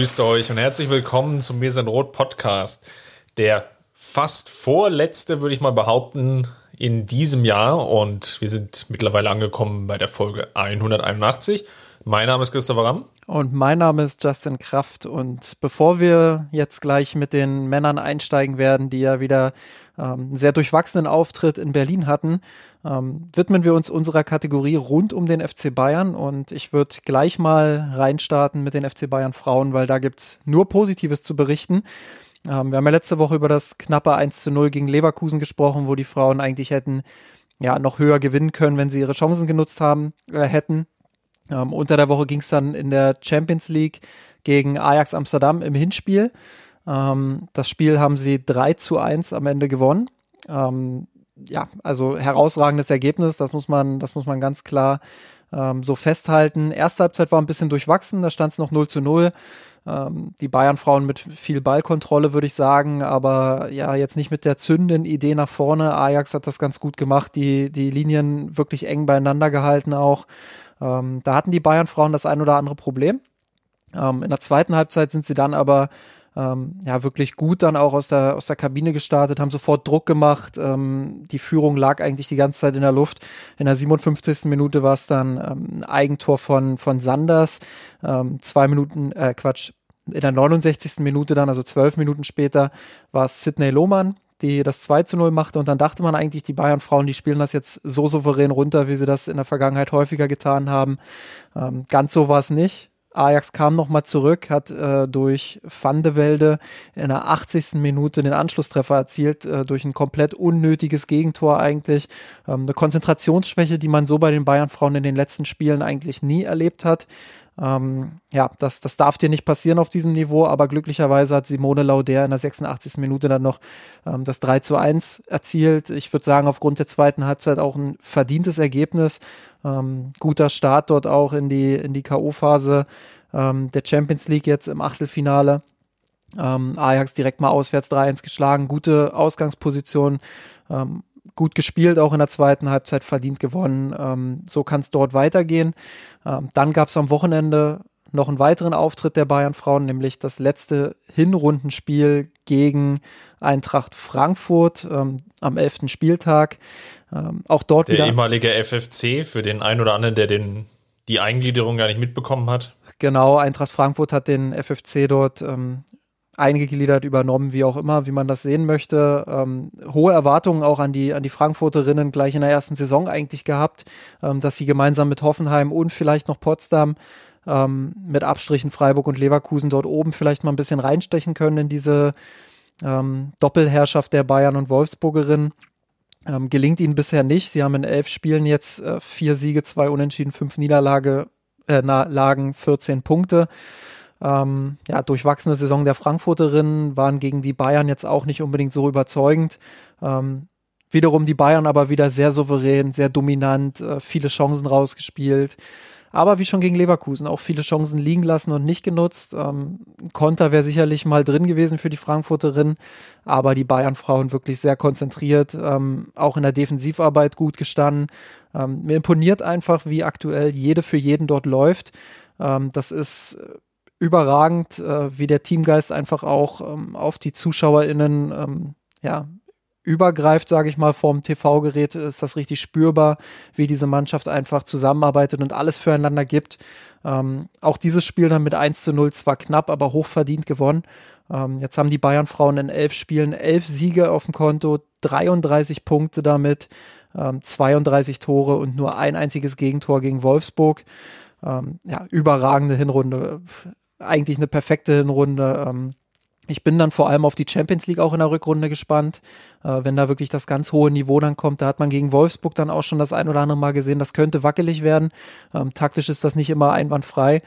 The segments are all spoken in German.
Grüßt euch und herzlich willkommen zum Mir sind Rot Podcast. Der fast vorletzte, würde ich mal behaupten, in diesem Jahr. Und wir sind mittlerweile angekommen bei der Folge 181. Mein Name ist Christopher Ramm. Und mein Name ist Justin Kraft. Und bevor wir jetzt gleich mit den Männern einsteigen werden, die ja wieder ähm, einen sehr durchwachsenen Auftritt in Berlin hatten, ähm, widmen wir uns unserer Kategorie rund um den FC Bayern. Und ich würde gleich mal reinstarten mit den FC Bayern Frauen, weil da gibt's nur Positives zu berichten. Ähm, wir haben ja letzte Woche über das knappe 1 zu 0 gegen Leverkusen gesprochen, wo die Frauen eigentlich hätten ja noch höher gewinnen können, wenn sie ihre Chancen genutzt haben, äh, hätten. Ähm, unter der Woche ging es dann in der Champions League gegen Ajax Amsterdam im Hinspiel. Ähm, das Spiel haben sie 3 zu 1 am Ende gewonnen. Ähm, ja, also herausragendes Ergebnis, das muss man, das muss man ganz klar ähm, so festhalten. Erste Halbzeit war ein bisschen durchwachsen, da stand es noch 0 zu 0. Ähm, die Bayern-Frauen mit viel Ballkontrolle, würde ich sagen, aber ja, jetzt nicht mit der zündenden Idee nach vorne. Ajax hat das ganz gut gemacht, die, die Linien wirklich eng beieinander gehalten auch. Ähm, da hatten die Bayern-Frauen das ein oder andere Problem. Ähm, in der zweiten Halbzeit sind sie dann aber ähm, ja wirklich gut dann auch aus der aus der Kabine gestartet, haben sofort Druck gemacht. Ähm, die Führung lag eigentlich die ganze Zeit in der Luft. In der 57. Minute war es dann ähm, ein Eigentor von von Sanders. Ähm, zwei Minuten, äh, Quatsch, in der 69. Minute dann, also zwölf Minuten später, war es Sidney Lohmann, die das 2 zu 0 machte. Und dann dachte man eigentlich, die Bayern-Frauen, die spielen das jetzt so souverän runter, wie sie das in der Vergangenheit häufiger getan haben. Ähm, ganz so war es nicht. Ajax kam nochmal zurück, hat äh, durch Van de Velde in der 80. Minute den Anschlusstreffer erzielt, äh, durch ein komplett unnötiges Gegentor eigentlich. Ähm, eine Konzentrationsschwäche, die man so bei den Bayern-Frauen in den letzten Spielen eigentlich nie erlebt hat. Ähm, ja, das, das darf dir nicht passieren auf diesem Niveau, aber glücklicherweise hat Simone Lauder in der 86. Minute dann noch ähm, das 3 zu 1 erzielt. Ich würde sagen, aufgrund der zweiten Halbzeit auch ein verdientes Ergebnis. Ähm, guter Start dort auch in die, in die K.O.-Phase ähm, der Champions League jetzt im Achtelfinale. Ähm, Ajax direkt mal auswärts 3-1 geschlagen, gute Ausgangsposition. Gut gespielt, auch in der zweiten Halbzeit verdient gewonnen. Ähm, so kann es dort weitergehen. Ähm, dann gab es am Wochenende noch einen weiteren Auftritt der Bayern-Frauen, nämlich das letzte Hinrundenspiel gegen Eintracht Frankfurt ähm, am 11. Spieltag. Ähm, auch dort der wieder. Der ehemalige FFC, für den einen oder anderen, der den, die Eingliederung gar nicht mitbekommen hat. Genau, Eintracht Frankfurt hat den FFC dort ähm, eingegliedert, übernommen, wie auch immer, wie man das sehen möchte. Ähm, hohe Erwartungen auch an die, an die Frankfurterinnen gleich in der ersten Saison eigentlich gehabt, ähm, dass sie gemeinsam mit Hoffenheim und vielleicht noch Potsdam ähm, mit Abstrichen Freiburg und Leverkusen dort oben vielleicht mal ein bisschen reinstechen können in diese ähm, Doppelherrschaft der Bayern und Wolfsburgerinnen. Ähm, gelingt ihnen bisher nicht. Sie haben in elf Spielen jetzt äh, vier Siege, zwei Unentschieden, fünf Niederlage, äh, Lagen, 14 Punkte. Ähm, ja, durchwachsene Saison der Frankfurterinnen waren gegen die Bayern jetzt auch nicht unbedingt so überzeugend. Ähm, wiederum die Bayern aber wieder sehr souverän, sehr dominant, äh, viele Chancen rausgespielt. Aber wie schon gegen Leverkusen, auch viele Chancen liegen lassen und nicht genutzt. Ähm, Konter wäre sicherlich mal drin gewesen für die Frankfurterinnen, aber die Bayern-Frauen wirklich sehr konzentriert, ähm, auch in der Defensivarbeit gut gestanden. Ähm, mir imponiert einfach, wie aktuell jede für jeden dort läuft. Ähm, das ist überragend, äh, wie der Teamgeist einfach auch ähm, auf die ZuschauerInnen ähm, ja, übergreift, sage ich mal, vom TV-Gerät ist das richtig spürbar, wie diese Mannschaft einfach zusammenarbeitet und alles füreinander gibt. Ähm, auch dieses Spiel dann mit 1 zu 0 zwar knapp, aber hochverdient gewonnen. Ähm, jetzt haben die Bayern-Frauen in elf Spielen elf Siege auf dem Konto, 33 Punkte damit, ähm, 32 Tore und nur ein einziges Gegentor gegen Wolfsburg. Ähm, ja, überragende Hinrunde eigentlich eine perfekte Hinrunde. Ähm, ich bin dann vor allem auf die Champions League auch in der Rückrunde gespannt. Äh, wenn da wirklich das ganz hohe Niveau dann kommt, da hat man gegen Wolfsburg dann auch schon das ein oder andere Mal gesehen, das könnte wackelig werden. Ähm, taktisch ist das nicht immer einwandfrei.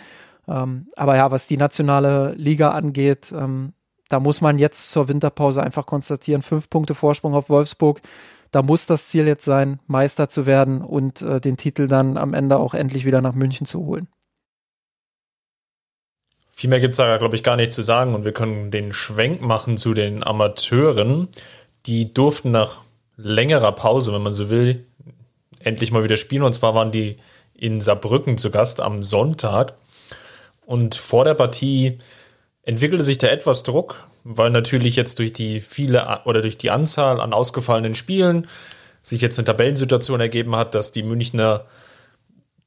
Ähm, aber ja, was die nationale Liga angeht, ähm, da muss man jetzt zur Winterpause einfach konstatieren, fünf Punkte Vorsprung auf Wolfsburg. Da muss das Ziel jetzt sein, Meister zu werden und äh, den Titel dann am Ende auch endlich wieder nach München zu holen. Viel mehr gibt es da, glaube ich, gar nicht zu sagen. Und wir können den Schwenk machen zu den Amateuren. Die durften nach längerer Pause, wenn man so will, endlich mal wieder spielen. Und zwar waren die in Saarbrücken zu Gast am Sonntag. Und vor der Partie entwickelte sich da etwas Druck, weil natürlich jetzt durch die viele oder durch die Anzahl an ausgefallenen Spielen sich jetzt eine Tabellensituation ergeben hat, dass die Münchner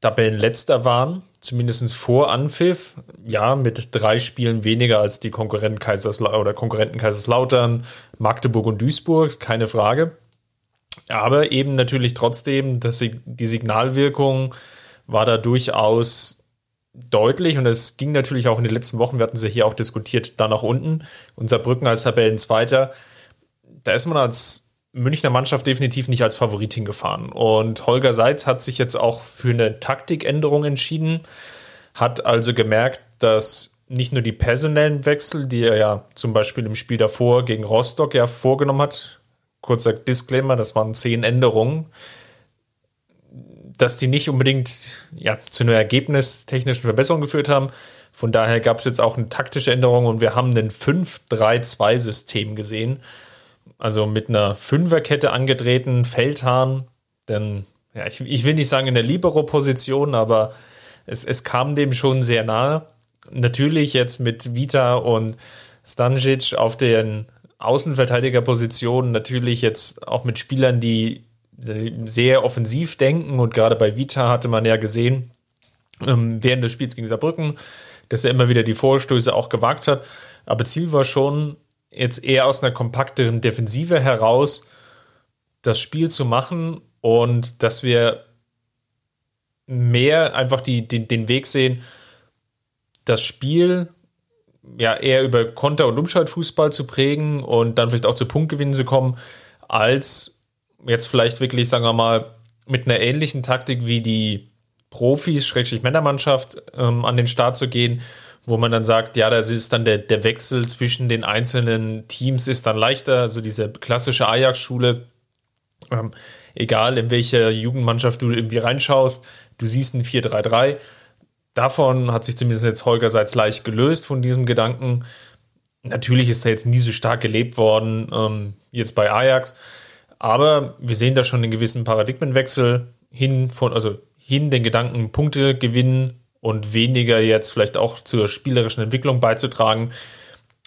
Tabellenletzter waren, zumindest vor Anpfiff. Ja, mit drei Spielen weniger als die Konkurrenten, Kaisersla oder Konkurrenten Kaiserslautern, Magdeburg und Duisburg, keine Frage. Aber eben natürlich trotzdem, dass die Signalwirkung war da durchaus deutlich und es ging natürlich auch in den letzten Wochen, wir hatten sie hier auch diskutiert, da nach unten. Unser Brücken als Tabellenzweiter, da ist man als Münchner Mannschaft definitiv nicht als Favorit hingefahren. Und Holger Seitz hat sich jetzt auch für eine Taktikänderung entschieden, hat also gemerkt, dass nicht nur die personellen Wechsel, die er ja zum Beispiel im Spiel davor gegen Rostock ja vorgenommen hat, kurzer Disclaimer, das waren zehn Änderungen, dass die nicht unbedingt ja, zu einer ergebnistechnischen Verbesserung geführt haben. Von daher gab es jetzt auch eine taktische Änderung und wir haben ein 5-3-2-System gesehen. Also mit einer Fünferkette angedrehten Feldhahn, denn ja, ich, ich will nicht sagen in der Libero-Position, aber es, es kam dem schon sehr nahe. Natürlich jetzt mit Vita und Stanjic auf den Außenverteidigerpositionen, natürlich jetzt auch mit Spielern, die sehr offensiv denken und gerade bei Vita hatte man ja gesehen, ähm, während des Spiels gegen Saarbrücken, dass er immer wieder die Vorstöße auch gewagt hat. Aber Ziel war schon, jetzt eher aus einer kompakteren Defensive heraus das Spiel zu machen und dass wir mehr einfach die, die, den Weg sehen, das Spiel ja eher über Konter- und Umschaltfußball zu prägen und dann vielleicht auch zu Punktgewinnen zu kommen, als jetzt vielleicht wirklich, sagen wir mal, mit einer ähnlichen Taktik wie die Profis, Schrägstrich Männermannschaft, ähm, an den Start zu gehen, wo man dann sagt, ja, das ist dann der, der Wechsel zwischen den einzelnen Teams ist dann leichter, also diese klassische Ajax-Schule, ähm, egal in welche Jugendmannschaft du irgendwie reinschaust, du siehst ein 4-3-3. Davon hat sich zumindest jetzt Holger Seitz leicht gelöst von diesem Gedanken. Natürlich ist er jetzt nie so stark gelebt worden, ähm, jetzt bei Ajax. Aber wir sehen da schon einen gewissen Paradigmenwechsel hin von, also hin den Gedanken Punkte gewinnen und weniger jetzt vielleicht auch zur spielerischen Entwicklung beizutragen.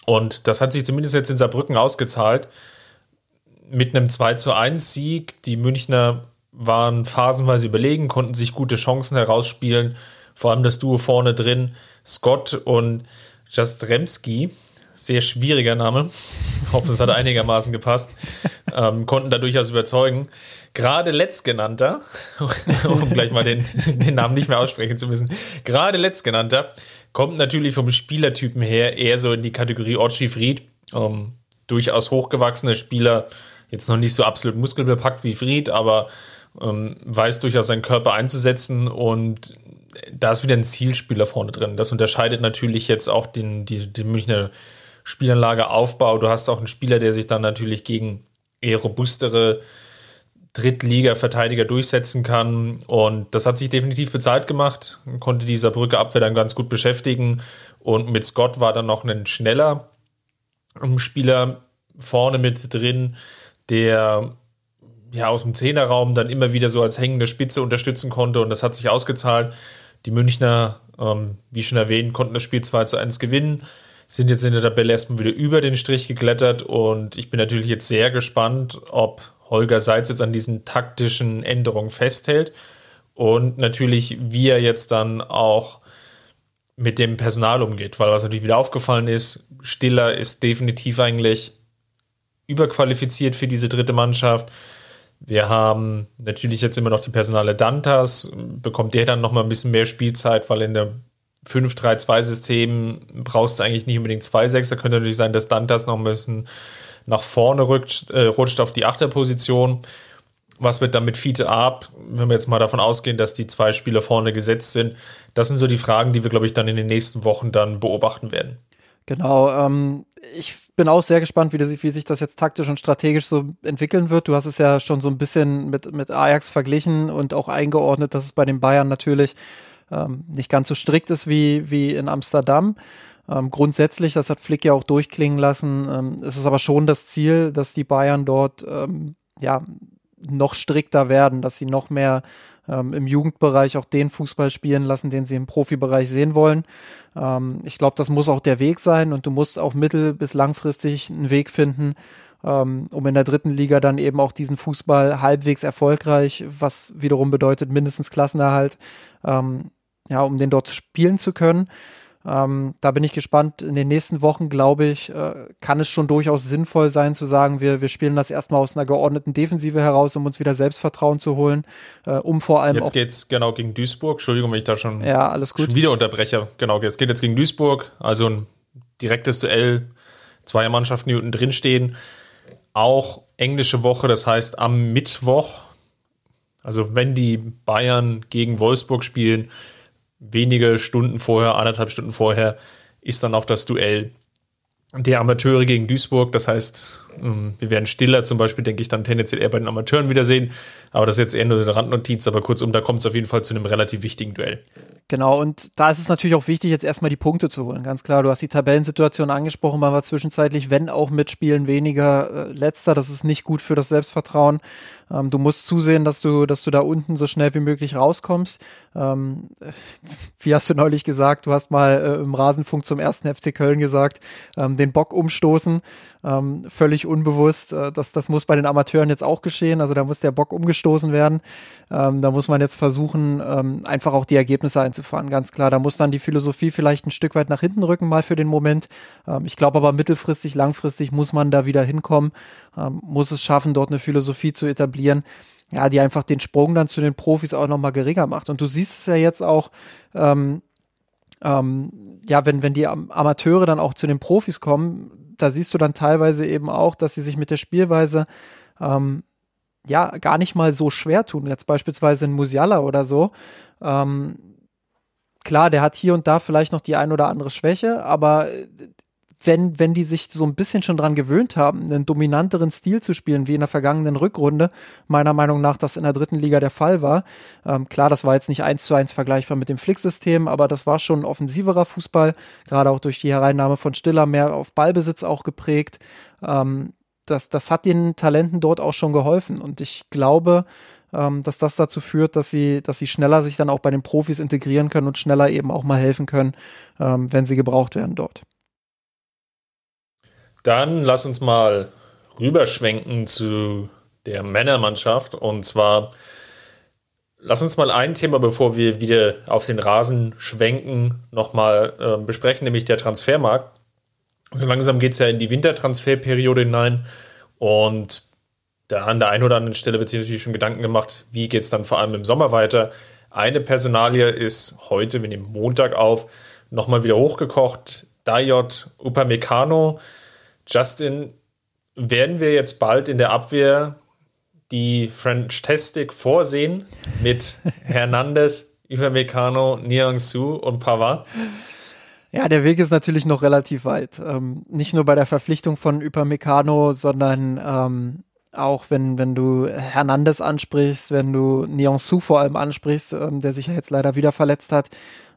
Und das hat sich zumindest jetzt in Saarbrücken ausgezahlt. Mit einem 2 zu 1 Sieg. Die Münchner waren phasenweise überlegen, konnten sich gute Chancen herausspielen. Vor allem das Duo vorne drin, Scott und Jastremski, sehr schwieriger Name. Ich hoffe, es hat einigermaßen gepasst. Ähm, konnten da durchaus überzeugen. Gerade letztgenannter, um gleich mal den, den Namen nicht mehr aussprechen zu müssen, gerade letztgenannter kommt natürlich vom Spielertypen her eher so in die Kategorie Orchi Fried. Ähm, durchaus hochgewachsene Spieler, jetzt noch nicht so absolut muskelbepackt wie Fried, aber ähm, weiß durchaus seinen Körper einzusetzen und da ist wieder ein Zielspieler vorne drin. Das unterscheidet natürlich jetzt auch den, die, den Münchner Spielanlage Aufbau. Du hast auch einen Spieler, der sich dann natürlich gegen eher robustere Drittliga-Verteidiger durchsetzen kann. Und das hat sich definitiv bezahlt gemacht. Konnte dieser Brücke Abwehr dann ganz gut beschäftigen. Und mit Scott war dann noch ein schneller Spieler vorne mit drin, der ja aus dem Zehnerraum dann immer wieder so als hängende Spitze unterstützen konnte. Und das hat sich ausgezahlt. Die Münchner, ähm, wie schon erwähnt, konnten das Spiel 2 zu 1 gewinnen sind jetzt in der Tabelle erstmal wieder über den Strich geklettert und ich bin natürlich jetzt sehr gespannt, ob Holger Seitz jetzt an diesen taktischen Änderungen festhält und natürlich, wie er jetzt dann auch mit dem Personal umgeht, weil was natürlich wieder aufgefallen ist, Stiller ist definitiv eigentlich überqualifiziert für diese dritte Mannschaft. Wir haben natürlich jetzt immer noch die Personale Dantas. Bekommt der dann nochmal ein bisschen mehr Spielzeit, weil in der 5-3-2-System brauchst du eigentlich nicht unbedingt zwei Sechser. Könnte natürlich sein, dass Dantas noch ein bisschen nach vorne rückt, äh, rutscht auf die Achterposition. Was wird dann mit Fiete ab, wenn wir jetzt mal davon ausgehen, dass die zwei Spieler vorne gesetzt sind? Das sind so die Fragen, die wir, glaube ich, dann in den nächsten Wochen dann beobachten werden. Genau, ähm, ich bin auch sehr gespannt, wie, das, wie, sich das jetzt taktisch und strategisch so entwickeln wird. Du hast es ja schon so ein bisschen mit, mit Ajax verglichen und auch eingeordnet, dass es bei den Bayern natürlich ähm, nicht ganz so strikt ist wie, wie in Amsterdam. Ähm, grundsätzlich, das hat Flick ja auch durchklingen lassen, ähm, ist es aber schon das Ziel, dass die Bayern dort ähm, ja noch strikter werden, dass sie noch mehr ähm, im Jugendbereich auch den Fußball spielen lassen, den sie im Profibereich sehen wollen. Ähm, ich glaube, das muss auch der Weg sein und du musst auch mittel- bis langfristig einen Weg finden, ähm, um in der dritten Liga dann eben auch diesen Fußball halbwegs erfolgreich, was wiederum bedeutet mindestens Klassenerhalt, ähm, ja, um den dort spielen zu können. Ähm, da bin ich gespannt. In den nächsten Wochen, glaube ich, äh, kann es schon durchaus sinnvoll sein zu sagen, wir, wir spielen das erstmal aus einer geordneten Defensive heraus, um uns wieder Selbstvertrauen zu holen, äh, um vor allem. Jetzt geht's genau gegen Duisburg. Entschuldigung, wenn ich da schon, ja, alles gut. schon wieder unterbreche. Genau, es geht jetzt gegen Duisburg, also ein direktes Duell, zweier Mannschaften, die unten drin stehen. Auch englische Woche, das heißt am Mittwoch, also wenn die Bayern gegen Wolfsburg spielen, wenige Stunden vorher, anderthalb Stunden vorher, ist dann auch das Duell der Amateure gegen Duisburg. Das heißt, wir werden Stiller zum Beispiel, denke ich, dann tendenziell eher bei den Amateuren wiedersehen. Aber das ist jetzt eher nur eine Randnotiz. Aber kurzum, da kommt es auf jeden Fall zu einem relativ wichtigen Duell. Genau, und da ist es natürlich auch wichtig, jetzt erstmal die Punkte zu holen. Ganz klar, du hast die Tabellensituation angesprochen, man war zwischenzeitlich, wenn auch mit Spielen weniger äh, letzter. Das ist nicht gut für das Selbstvertrauen. Ähm, du musst zusehen, dass du, dass du da unten so schnell wie möglich rauskommst. Ähm, wie hast du neulich gesagt, du hast mal äh, im Rasenfunk zum ersten FC Köln gesagt, ähm, den Bock umstoßen, ähm, völlig unbewusst. Äh, das, das muss bei den Amateuren jetzt auch geschehen. Also da muss der Bock umgestoßen werden. Ähm, da muss man jetzt versuchen, ähm, einfach auch die Ergebnisse einzufahren. Ganz klar, da muss dann die Philosophie vielleicht ein Stück weit nach hinten rücken, mal für den Moment. Ähm, ich glaube aber mittelfristig, langfristig muss man da wieder hinkommen, ähm, muss es schaffen, dort eine Philosophie zu etablieren, ja, die einfach den Sprung dann zu den Profis auch nochmal geringer macht. Und du siehst es ja jetzt auch, ähm, ähm, ja, wenn, wenn die Amateure dann auch zu den Profis kommen, da siehst du dann teilweise eben auch, dass sie sich mit der Spielweise ähm, ja gar nicht mal so schwer tun. Jetzt beispielsweise in Musiala oder so. Ähm, klar, der hat hier und da vielleicht noch die ein oder andere Schwäche, aber wenn, wenn die sich so ein bisschen schon dran gewöhnt haben, einen dominanteren Stil zu spielen, wie in der vergangenen Rückrunde, meiner Meinung nach das in der dritten Liga der Fall war. Ähm, klar, das war jetzt nicht eins zu eins vergleichbar mit dem Flick-System, aber das war schon offensiverer Fußball, gerade auch durch die Hereinnahme von Stiller mehr auf Ballbesitz auch geprägt. Ähm, das, das hat den Talenten dort auch schon geholfen. Und ich glaube, ähm, dass das dazu führt, dass sie, dass sie schneller sich dann auch bei den Profis integrieren können und schneller eben auch mal helfen können, ähm, wenn sie gebraucht werden dort. Dann lass uns mal rüberschwenken zu der Männermannschaft. Und zwar, lass uns mal ein Thema, bevor wir wieder auf den Rasen schwenken, nochmal äh, besprechen, nämlich der Transfermarkt. So langsam geht es ja in die Wintertransferperiode hinein und da an der einen oder anderen Stelle wird sich natürlich schon Gedanken gemacht, wie geht es dann vor allem im Sommer weiter. Eine Personalie ist heute, wir nehmen Montag auf, nochmal wieder hochgekocht. Dayot Upamecano. Justin, werden wir jetzt bald in der Abwehr die French Tastic vorsehen mit Hernandez, Upamecano, Niang Su und Pavard? Ja, der Weg ist natürlich noch relativ weit. Ähm, nicht nur bei der Verpflichtung von Upamecano, sondern ähm, auch wenn, wenn du Hernandez ansprichst, wenn du Su vor allem ansprichst, ähm, der sich ja jetzt leider wieder verletzt hat,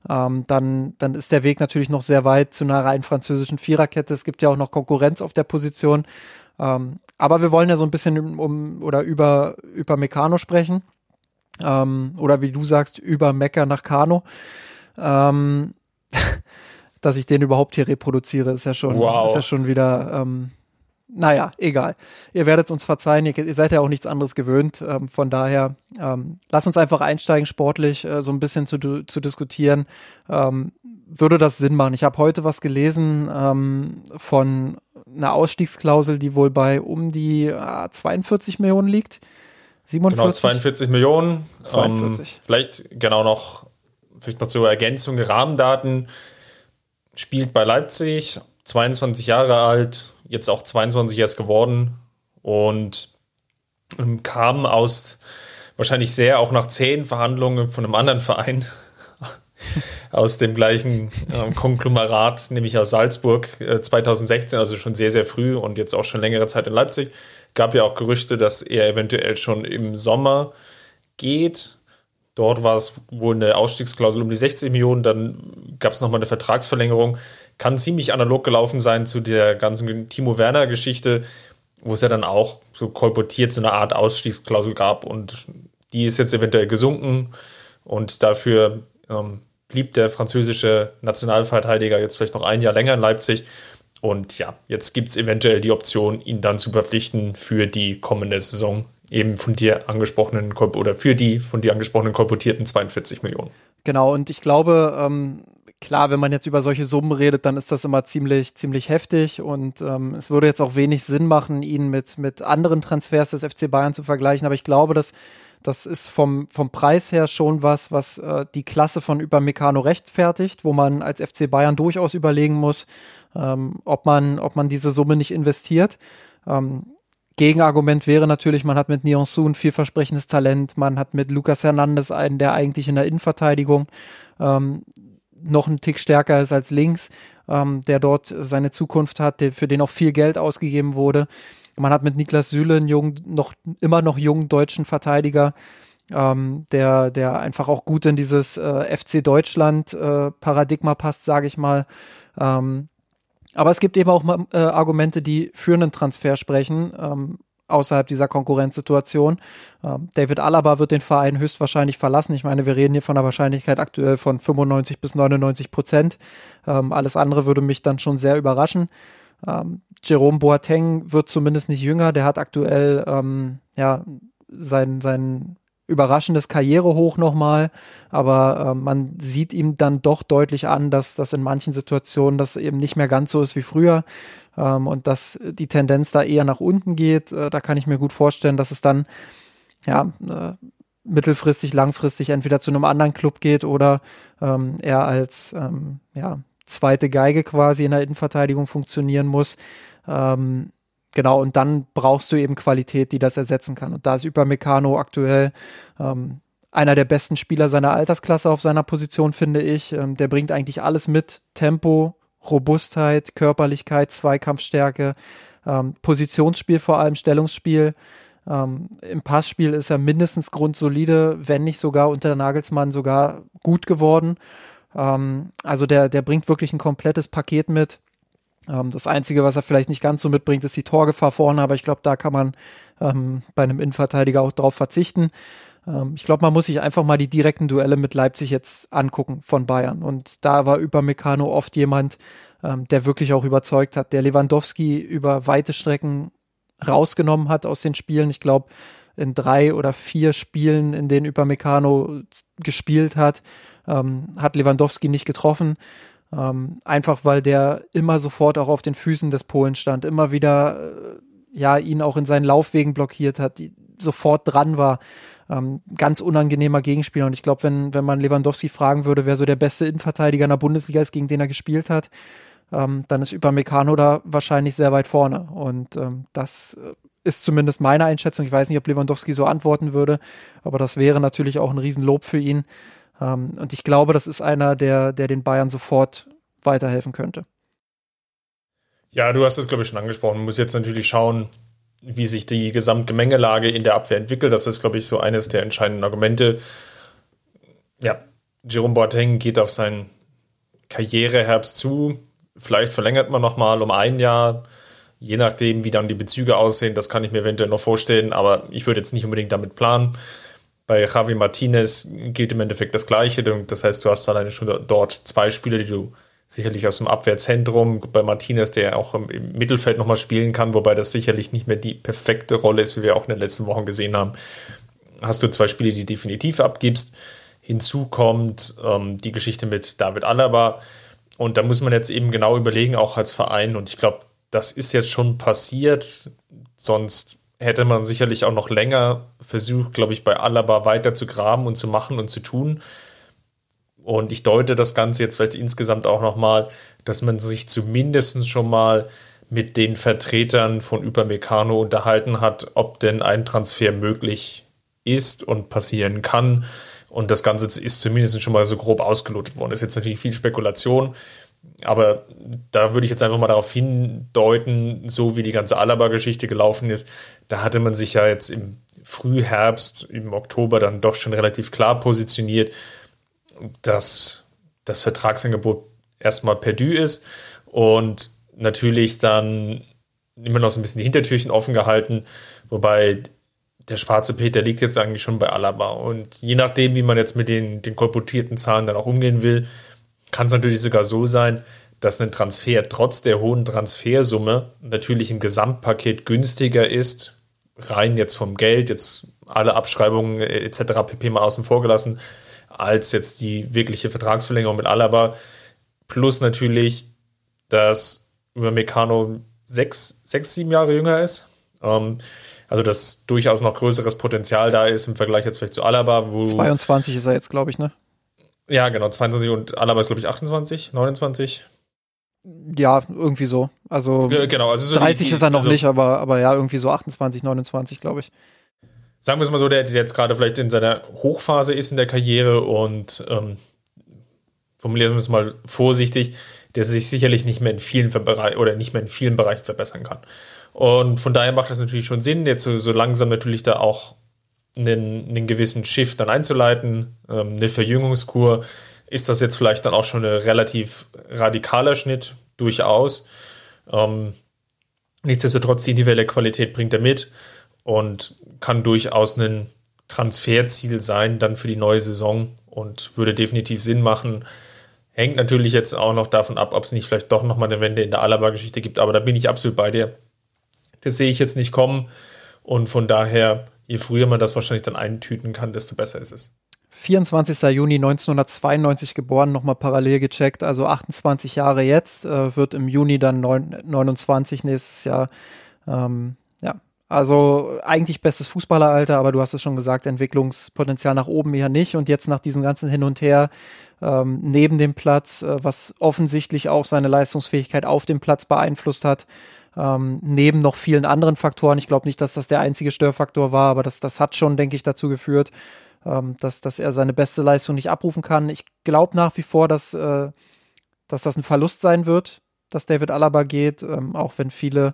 ähm, dann, dann ist der Weg natürlich noch sehr weit zu einer rein französischen Viererkette. Es gibt ja auch noch Konkurrenz auf der Position. Ähm, aber wir wollen ja so ein bisschen um oder über, über Meccano sprechen. Ähm, oder wie du sagst, über Mecker nach Kano. Ähm, dass ich den überhaupt hier reproduziere, ist ja schon, wow. ist ja schon wieder, ähm, naja, egal. Ihr werdet es uns verzeihen, ihr, ihr, seid ja auch nichts anderes gewöhnt. Ähm, von daher, ähm, lasst uns einfach einsteigen, sportlich äh, so ein bisschen zu, zu diskutieren. Ähm, würde das Sinn machen? Ich habe heute was gelesen ähm, von einer Ausstiegsklausel, die wohl bei um die äh, 42 Millionen liegt. 47? Genau, 42 Millionen. 42. Ähm, vielleicht genau noch, vielleicht noch zur Ergänzung, Rahmendaten spielt bei Leipzig, 22 Jahre alt, jetzt auch 22 erst geworden und ähm, kam aus wahrscheinlich sehr auch nach zehn Verhandlungen von einem anderen Verein aus dem gleichen äh, Konglomerat, nämlich aus Salzburg, äh, 2016, also schon sehr, sehr früh und jetzt auch schon längere Zeit in Leipzig. Gab ja auch Gerüchte, dass er eventuell schon im Sommer geht. Dort war es wohl eine Ausstiegsklausel um die 60 Millionen, dann gab es nochmal eine Vertragsverlängerung. Kann ziemlich analog gelaufen sein zu der ganzen Timo Werner-Geschichte, wo es ja dann auch so kolportiert so eine Art Ausstiegsklausel gab und die ist jetzt eventuell gesunken und dafür ähm, blieb der französische Nationalverteidiger jetzt vielleicht noch ein Jahr länger in Leipzig. Und ja, jetzt gibt es eventuell die Option, ihn dann zu verpflichten für die kommende Saison eben von dir angesprochenen oder für die von dir angesprochenen kolportierten 42 Millionen. Genau, und ich glaube, ähm, klar, wenn man jetzt über solche Summen redet, dann ist das immer ziemlich, ziemlich heftig und ähm, es würde jetzt auch wenig Sinn machen, ihn mit, mit anderen Transfers des FC Bayern zu vergleichen, aber ich glaube, dass das ist vom, vom Preis her schon was, was äh, die Klasse von Übermecano rechtfertigt, wo man als FC Bayern durchaus überlegen muss, ähm, ob, man, ob man diese Summe nicht investiert. Ähm, Gegenargument wäre natürlich, man hat mit Neon ein vielversprechendes Talent, man hat mit Lucas Hernandez einen, der eigentlich in der Innenverteidigung ähm, noch einen Tick stärker ist als links, ähm, der dort seine Zukunft hat, der, für den auch viel Geld ausgegeben wurde. Man hat mit Niklas Süle einen jungen, noch, immer noch jungen deutschen Verteidiger, ähm, der, der einfach auch gut in dieses äh, FC Deutschland äh, Paradigma passt, sage ich mal. Ähm, aber es gibt eben auch äh, Argumente, die für einen Transfer sprechen, ähm, außerhalb dieser Konkurrenzsituation. Ähm, David Alaba wird den Verein höchstwahrscheinlich verlassen. Ich meine, wir reden hier von einer Wahrscheinlichkeit aktuell von 95 bis 99 Prozent. Ähm, alles andere würde mich dann schon sehr überraschen. Ähm, Jerome Boateng wird zumindest nicht jünger. Der hat aktuell ähm, ja sein, sein überraschendes Karrierehoch nochmal, aber äh, man sieht ihm dann doch deutlich an, dass das in manchen Situationen das eben nicht mehr ganz so ist wie früher ähm, und dass die Tendenz da eher nach unten geht. Äh, da kann ich mir gut vorstellen, dass es dann ja äh, mittelfristig, langfristig entweder zu einem anderen Club geht oder ähm, er als ähm, ja, zweite Geige quasi in der Innenverteidigung funktionieren muss. Ähm, Genau, und dann brauchst du eben Qualität, die das ersetzen kann. Und da ist Übermecano aktuell ähm, einer der besten Spieler seiner Altersklasse auf seiner Position, finde ich. Ähm, der bringt eigentlich alles mit. Tempo, Robustheit, Körperlichkeit, Zweikampfstärke, ähm, Positionsspiel vor allem, Stellungsspiel. Ähm, Im Passspiel ist er mindestens grundsolide, wenn nicht sogar unter Nagelsmann sogar gut geworden. Ähm, also der, der bringt wirklich ein komplettes Paket mit. Ähm, das Einzige, was er vielleicht nicht ganz so mitbringt, ist die Torgefahr vorne, aber ich glaube, da kann man ähm, bei einem Innenverteidiger auch drauf verzichten. Ähm, ich glaube, man muss sich einfach mal die direkten Duelle mit Leipzig jetzt angucken von Bayern. Und da war über Meccano oft jemand, ähm, der wirklich auch überzeugt hat, der Lewandowski über weite Strecken rausgenommen hat aus den Spielen. Ich glaube, in drei oder vier Spielen, in denen Upamecano gespielt hat, ähm, hat Lewandowski nicht getroffen. Ähm, einfach weil der immer sofort auch auf den Füßen des Polen stand, immer wieder äh, ja ihn auch in seinen Laufwegen blockiert hat, die, sofort dran war. Ähm, ganz unangenehmer Gegenspieler. Und ich glaube, wenn, wenn man Lewandowski fragen würde, wer so der beste Innenverteidiger in der Bundesliga ist, gegen den er gespielt hat, ähm, dann ist Upamecano da wahrscheinlich sehr weit vorne. Und ähm, das äh, ist zumindest meine Einschätzung. Ich weiß nicht, ob Lewandowski so antworten würde, aber das wäre natürlich auch ein Riesenlob für ihn. Ähm, und ich glaube, das ist einer, der, der den Bayern sofort weiterhelfen könnte. Ja, du hast es, glaube ich, schon angesprochen. Man muss jetzt natürlich schauen, wie sich die Gesamtgemengelage in der Abwehr entwickelt. Das ist, glaube ich, so eines der entscheidenden Argumente. Ja, Jerome Boateng geht auf seinen Karriereherbst zu. Vielleicht verlängert man nochmal um ein Jahr, je nachdem, wie dann die Bezüge aussehen. Das kann ich mir eventuell noch vorstellen, aber ich würde jetzt nicht unbedingt damit planen. Bei Javi Martinez gilt im Endeffekt das Gleiche. Das heißt, du hast alleine schon dort zwei Spieler, die du sicherlich aus dem Abwehrzentrum, bei Martinez, der auch im, im Mittelfeld nochmal spielen kann, wobei das sicherlich nicht mehr die perfekte Rolle ist, wie wir auch in den letzten Wochen gesehen haben. Hast du zwei Spiele, die definitiv abgibst. Hinzu kommt ähm, die Geschichte mit David Alaba. Und da muss man jetzt eben genau überlegen, auch als Verein. Und ich glaube, das ist jetzt schon passiert. Sonst hätte man sicherlich auch noch länger versucht, glaube ich, bei Alaba weiter zu graben und zu machen und zu tun. Und ich deute das Ganze jetzt vielleicht insgesamt auch nochmal, dass man sich zumindest schon mal mit den Vertretern von Übermecano unterhalten hat, ob denn ein Transfer möglich ist und passieren kann. Und das Ganze ist zumindest schon mal so grob ausgelotet worden. Das ist jetzt natürlich viel Spekulation, aber da würde ich jetzt einfach mal darauf hindeuten, so wie die ganze Alaba-Geschichte gelaufen ist, da hatte man sich ja jetzt im Frühherbst, im Oktober dann doch schon relativ klar positioniert, dass das Vertragsangebot erstmal perdu ist und natürlich dann immer noch so ein bisschen die Hintertürchen offen gehalten, wobei der schwarze Peter liegt jetzt eigentlich schon bei Alaba und je nachdem, wie man jetzt mit den, den kolportierten Zahlen dann auch umgehen will, kann es natürlich sogar so sein, dass ein Transfer trotz der hohen Transfersumme natürlich im Gesamtpaket günstiger ist, rein jetzt vom Geld, jetzt alle Abschreibungen etc. pp. mal außen vor gelassen, als jetzt die wirkliche Vertragsverlängerung mit Alaba. Plus natürlich, dass über Meccano sechs, sechs, sieben Jahre jünger ist. Ähm, also dass durchaus noch größeres Potenzial da ist im Vergleich jetzt vielleicht zu Alaba. Wo 22 ist er jetzt, glaube ich, ne? Ja, genau, 22 und Alaba ist, glaube ich, 28, 29. Ja, irgendwie so. Also, genau, also so 30 die, ist er noch also, nicht, aber, aber ja, irgendwie so 28, 29, glaube ich. Sagen wir es mal so, der, der jetzt gerade vielleicht in seiner Hochphase ist in der Karriere und ähm, formulieren wir es mal vorsichtig, der sich sicherlich nicht mehr in vielen Bereichen oder nicht mehr in vielen Bereichen verbessern kann. Und von daher macht das natürlich schon Sinn, jetzt so, so langsam natürlich da auch einen, einen gewissen Shift dann einzuleiten, ähm, eine Verjüngungskur. Ist das jetzt vielleicht dann auch schon ein relativ radikaler Schnitt? Durchaus. Ähm, nichtsdestotrotz, die individuelle Qualität bringt er mit und kann durchaus ein Transferziel sein dann für die neue Saison und würde definitiv Sinn machen. Hängt natürlich jetzt auch noch davon ab, ob es nicht vielleicht doch nochmal eine Wende in der Alaba-Geschichte gibt, aber da bin ich absolut bei dir. Das sehe ich jetzt nicht kommen und von daher je früher man das wahrscheinlich dann eintüten kann, desto besser ist es. 24. Juni 1992 geboren, nochmal parallel gecheckt, also 28 Jahre jetzt, äh, wird im Juni dann 9, 29 nächstes Jahr. Ähm, ja, also eigentlich bestes Fußballeralter, aber du hast es schon gesagt, Entwicklungspotenzial nach oben eher nicht. Und jetzt nach diesem ganzen Hin und Her ähm, neben dem Platz, äh, was offensichtlich auch seine Leistungsfähigkeit auf dem Platz beeinflusst hat, ähm, neben noch vielen anderen Faktoren. Ich glaube nicht, dass das der einzige Störfaktor war, aber das, das hat schon, denke ich, dazu geführt, ähm, dass, dass er seine beste Leistung nicht abrufen kann. Ich glaube nach wie vor, dass, äh, dass das ein Verlust sein wird, dass David Alaba geht, ähm, auch wenn viele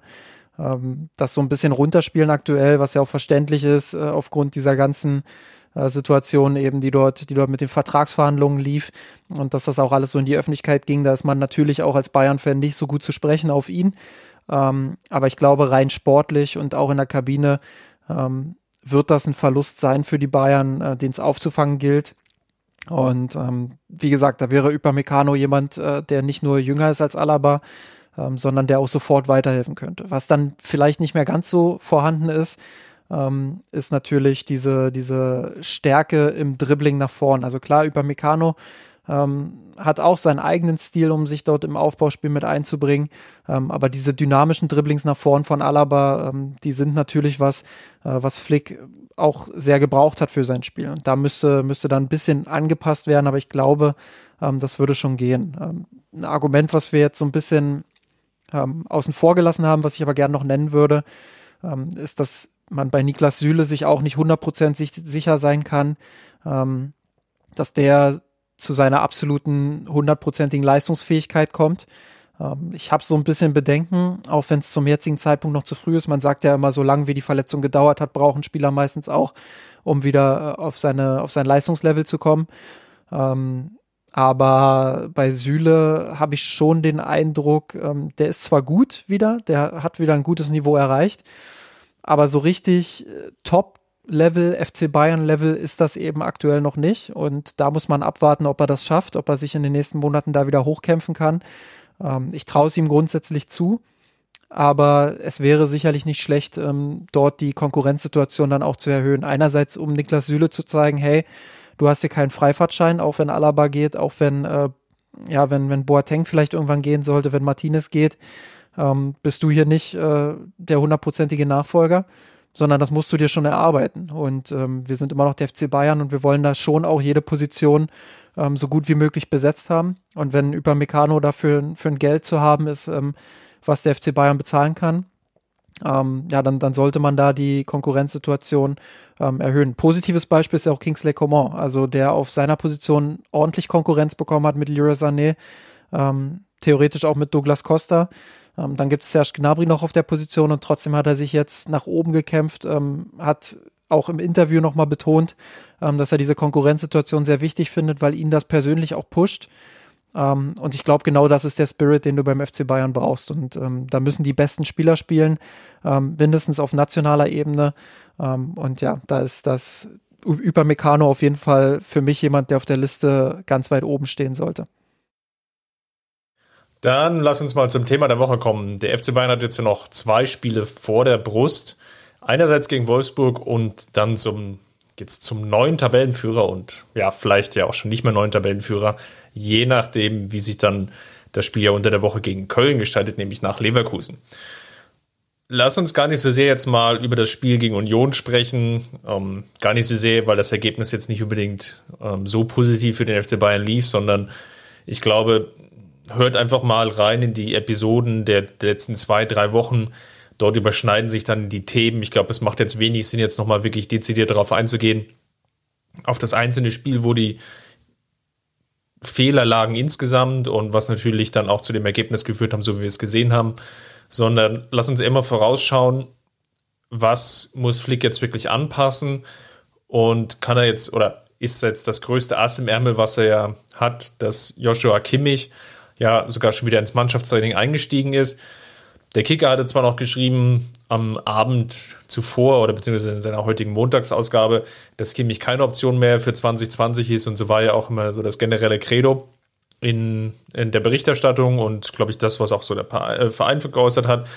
ähm, das so ein bisschen runterspielen aktuell, was ja auch verständlich ist, äh, aufgrund dieser ganzen äh, Situation eben, die dort, die dort mit den Vertragsverhandlungen lief und dass das auch alles so in die Öffentlichkeit ging, da ist man natürlich auch als Bayern-Fan nicht so gut zu sprechen auf ihn. Ähm, aber ich glaube, rein sportlich und auch in der Kabine ähm, wird das ein Verlust sein für die Bayern, äh, den es aufzufangen gilt. Und ähm, wie gesagt, da wäre Upamecano jemand, äh, der nicht nur jünger ist als Alaba, ähm, sondern der auch sofort weiterhelfen könnte. Was dann vielleicht nicht mehr ganz so vorhanden ist, ähm, ist natürlich diese, diese Stärke im Dribbling nach vorn. Also klar, Upamecano ähm, hat auch seinen eigenen Stil, um sich dort im Aufbauspiel mit einzubringen. Ähm, aber diese dynamischen Dribblings nach vorn von Alaba, ähm, die sind natürlich was, äh, was Flick auch sehr gebraucht hat für sein Spiel. Und da müsste, müsste dann ein bisschen angepasst werden, aber ich glaube, ähm, das würde schon gehen. Ähm, ein Argument, was wir jetzt so ein bisschen ähm, außen vor gelassen haben, was ich aber gerne noch nennen würde, ist, dass man bei Niklas Süle sich auch nicht 100% sicher sein kann, dass der zu seiner absoluten hundertprozentigen Leistungsfähigkeit kommt. Ähm, ich habe so ein bisschen Bedenken, auch wenn es zum jetzigen Zeitpunkt noch zu früh ist. Man sagt ja immer, so lange wie die Verletzung gedauert hat, brauchen Spieler meistens auch, um wieder äh, auf, seine, auf sein Leistungslevel zu kommen. Ähm, aber bei Süle habe ich schon den Eindruck, ähm, der ist zwar gut wieder, der hat wieder ein gutes Niveau erreicht, aber so richtig äh, top Level, FC Bayern Level ist das eben aktuell noch nicht. Und da muss man abwarten, ob er das schafft, ob er sich in den nächsten Monaten da wieder hochkämpfen kann. Ähm, ich traue es ihm grundsätzlich zu. Aber es wäre sicherlich nicht schlecht, ähm, dort die Konkurrenzsituation dann auch zu erhöhen. Einerseits, um Niklas Süle zu zeigen, hey, du hast hier keinen Freifahrtschein, auch wenn Alaba geht, auch wenn, äh, ja, wenn, wenn Boateng vielleicht irgendwann gehen sollte, wenn Martinez geht, ähm, bist du hier nicht äh, der hundertprozentige Nachfolger sondern das musst du dir schon erarbeiten. Und ähm, wir sind immer noch der FC Bayern und wir wollen da schon auch jede Position ähm, so gut wie möglich besetzt haben. Und wenn über Meccano dafür für ein Geld zu haben ist, ähm, was der FC Bayern bezahlen kann, ähm, ja, dann, dann sollte man da die Konkurrenzsituation ähm, erhöhen. Positives Beispiel ist ja auch Kingsley Coman, also der auf seiner Position ordentlich Konkurrenz bekommen hat mit Leroy Sané, ähm, theoretisch auch mit Douglas Costa. Ähm, dann gibt es Serge Gnabry noch auf der Position und trotzdem hat er sich jetzt nach oben gekämpft, ähm, hat auch im Interview nochmal betont, ähm, dass er diese Konkurrenzsituation sehr wichtig findet, weil ihn das persönlich auch pusht. Um, und ich glaube, genau das ist der Spirit, den du beim FC Bayern brauchst. Und ähm, da müssen die besten Spieler spielen, ähm, mindestens auf nationaler Ebene. Ähm, und ja, da ist das über Meccano auf jeden Fall für mich jemand, der auf der Liste ganz weit oben stehen sollte. Dann lass uns mal zum Thema der Woche kommen. Der FC Bayern hat jetzt ja noch zwei Spiele vor der Brust. Einerseits gegen Wolfsburg und dann zum, jetzt zum neuen Tabellenführer und ja, vielleicht ja auch schon nicht mehr neuen Tabellenführer, je nachdem, wie sich dann das Spiel ja unter der Woche gegen Köln gestaltet, nämlich nach Leverkusen. Lass uns gar nicht so sehr jetzt mal über das Spiel gegen Union sprechen. Ähm, gar nicht so sehr, weil das Ergebnis jetzt nicht unbedingt ähm, so positiv für den FC Bayern lief, sondern ich glaube, hört einfach mal rein in die Episoden der, letzten zwei, drei Wochen. Dort überschneiden sich dann die Themen. Ich glaube, es macht jetzt wenig Sinn, jetzt nochmal wirklich dezidiert darauf einzugehen. Auf das einzelne Spiel, wo die Fehler lagen insgesamt und was natürlich dann auch zu dem Ergebnis geführt haben, so wie wir es gesehen haben, sondern lass uns immer vorausschauen, was muss Flick jetzt wirklich anpassen und kann er jetzt oder ist jetzt das größte Ass im Ärmel, was er ja hat, dass Joshua Kimmich ja sogar schon wieder ins Mannschaftstraining eingestiegen ist. Der Kicker hatte zwar noch geschrieben am Abend zuvor oder beziehungsweise in seiner heutigen Montagsausgabe, dass Kimmich keine Option mehr für 2020 ist und so war ja auch immer so das generelle Credo in, in der Berichterstattung und glaube ich das, was auch so der äh, Verein geäußert hat.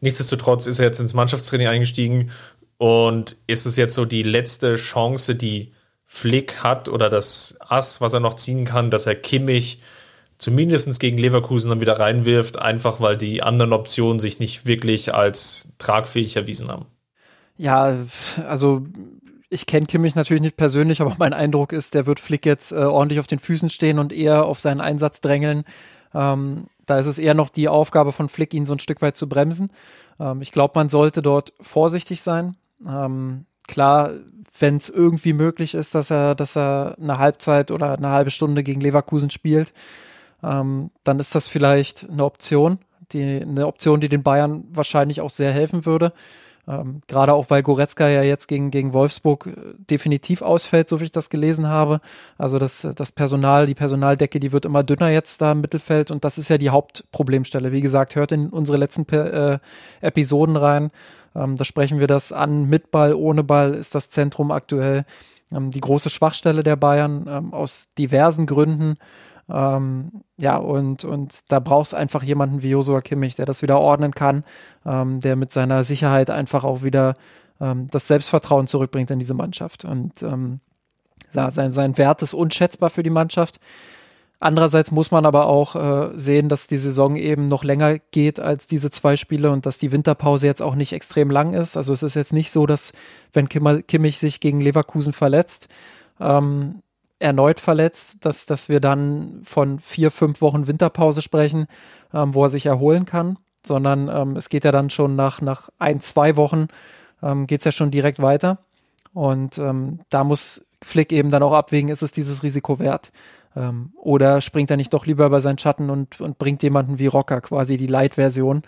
Nichtsdestotrotz ist er jetzt ins Mannschaftstraining eingestiegen und ist es jetzt so die letzte Chance, die Flick hat oder das Ass, was er noch ziehen kann, dass er Kimmich zumindest gegen Leverkusen dann wieder reinwirft, einfach weil die anderen Optionen sich nicht wirklich als tragfähig erwiesen haben. Ja, also ich kenne Kimmich natürlich nicht persönlich, aber mein Eindruck ist, der wird Flick jetzt äh, ordentlich auf den Füßen stehen und eher auf seinen Einsatz drängeln. Ähm, da ist es eher noch die Aufgabe von Flick, ihn so ein Stück weit zu bremsen. Ähm, ich glaube, man sollte dort vorsichtig sein. Ähm, klar, wenn es irgendwie möglich ist, dass er, dass er eine Halbzeit oder eine halbe Stunde gegen Leverkusen spielt, ähm, dann ist das vielleicht eine Option, die, eine Option, die den Bayern wahrscheinlich auch sehr helfen würde. Ähm, Gerade auch, weil Goretzka ja jetzt gegen, gegen Wolfsburg äh, definitiv ausfällt, so wie ich das gelesen habe. Also das, das Personal, die Personaldecke, die wird immer dünner jetzt da im Mittelfeld und das ist ja die Hauptproblemstelle. Wie gesagt, hört in unsere letzten äh, Episoden rein. Ähm, da sprechen wir das an. Mit Ball, ohne Ball ist das Zentrum aktuell ähm, die große Schwachstelle der Bayern ähm, aus diversen Gründen. Ähm, ja, und, und da brauchst einfach jemanden wie Josua Kimmich, der das wieder ordnen kann, ähm, der mit seiner Sicherheit einfach auch wieder ähm, das Selbstvertrauen zurückbringt in diese Mannschaft. Und ähm, ja, sein, sein Wert ist unschätzbar für die Mannschaft. Andererseits muss man aber auch äh, sehen, dass die Saison eben noch länger geht als diese zwei Spiele und dass die Winterpause jetzt auch nicht extrem lang ist. Also es ist jetzt nicht so, dass wenn Kimmich sich gegen Leverkusen verletzt, ähm, erneut verletzt, dass, dass wir dann von vier, fünf Wochen Winterpause sprechen, ähm, wo er sich erholen kann, sondern ähm, es geht ja dann schon nach, nach ein, zwei Wochen ähm, geht es ja schon direkt weiter. Und ähm, da muss Flick eben dann auch abwägen, ist es dieses Risiko wert? Ähm, oder springt er nicht doch lieber über seinen Schatten und, und bringt jemanden wie Rocker, quasi die Light-Version?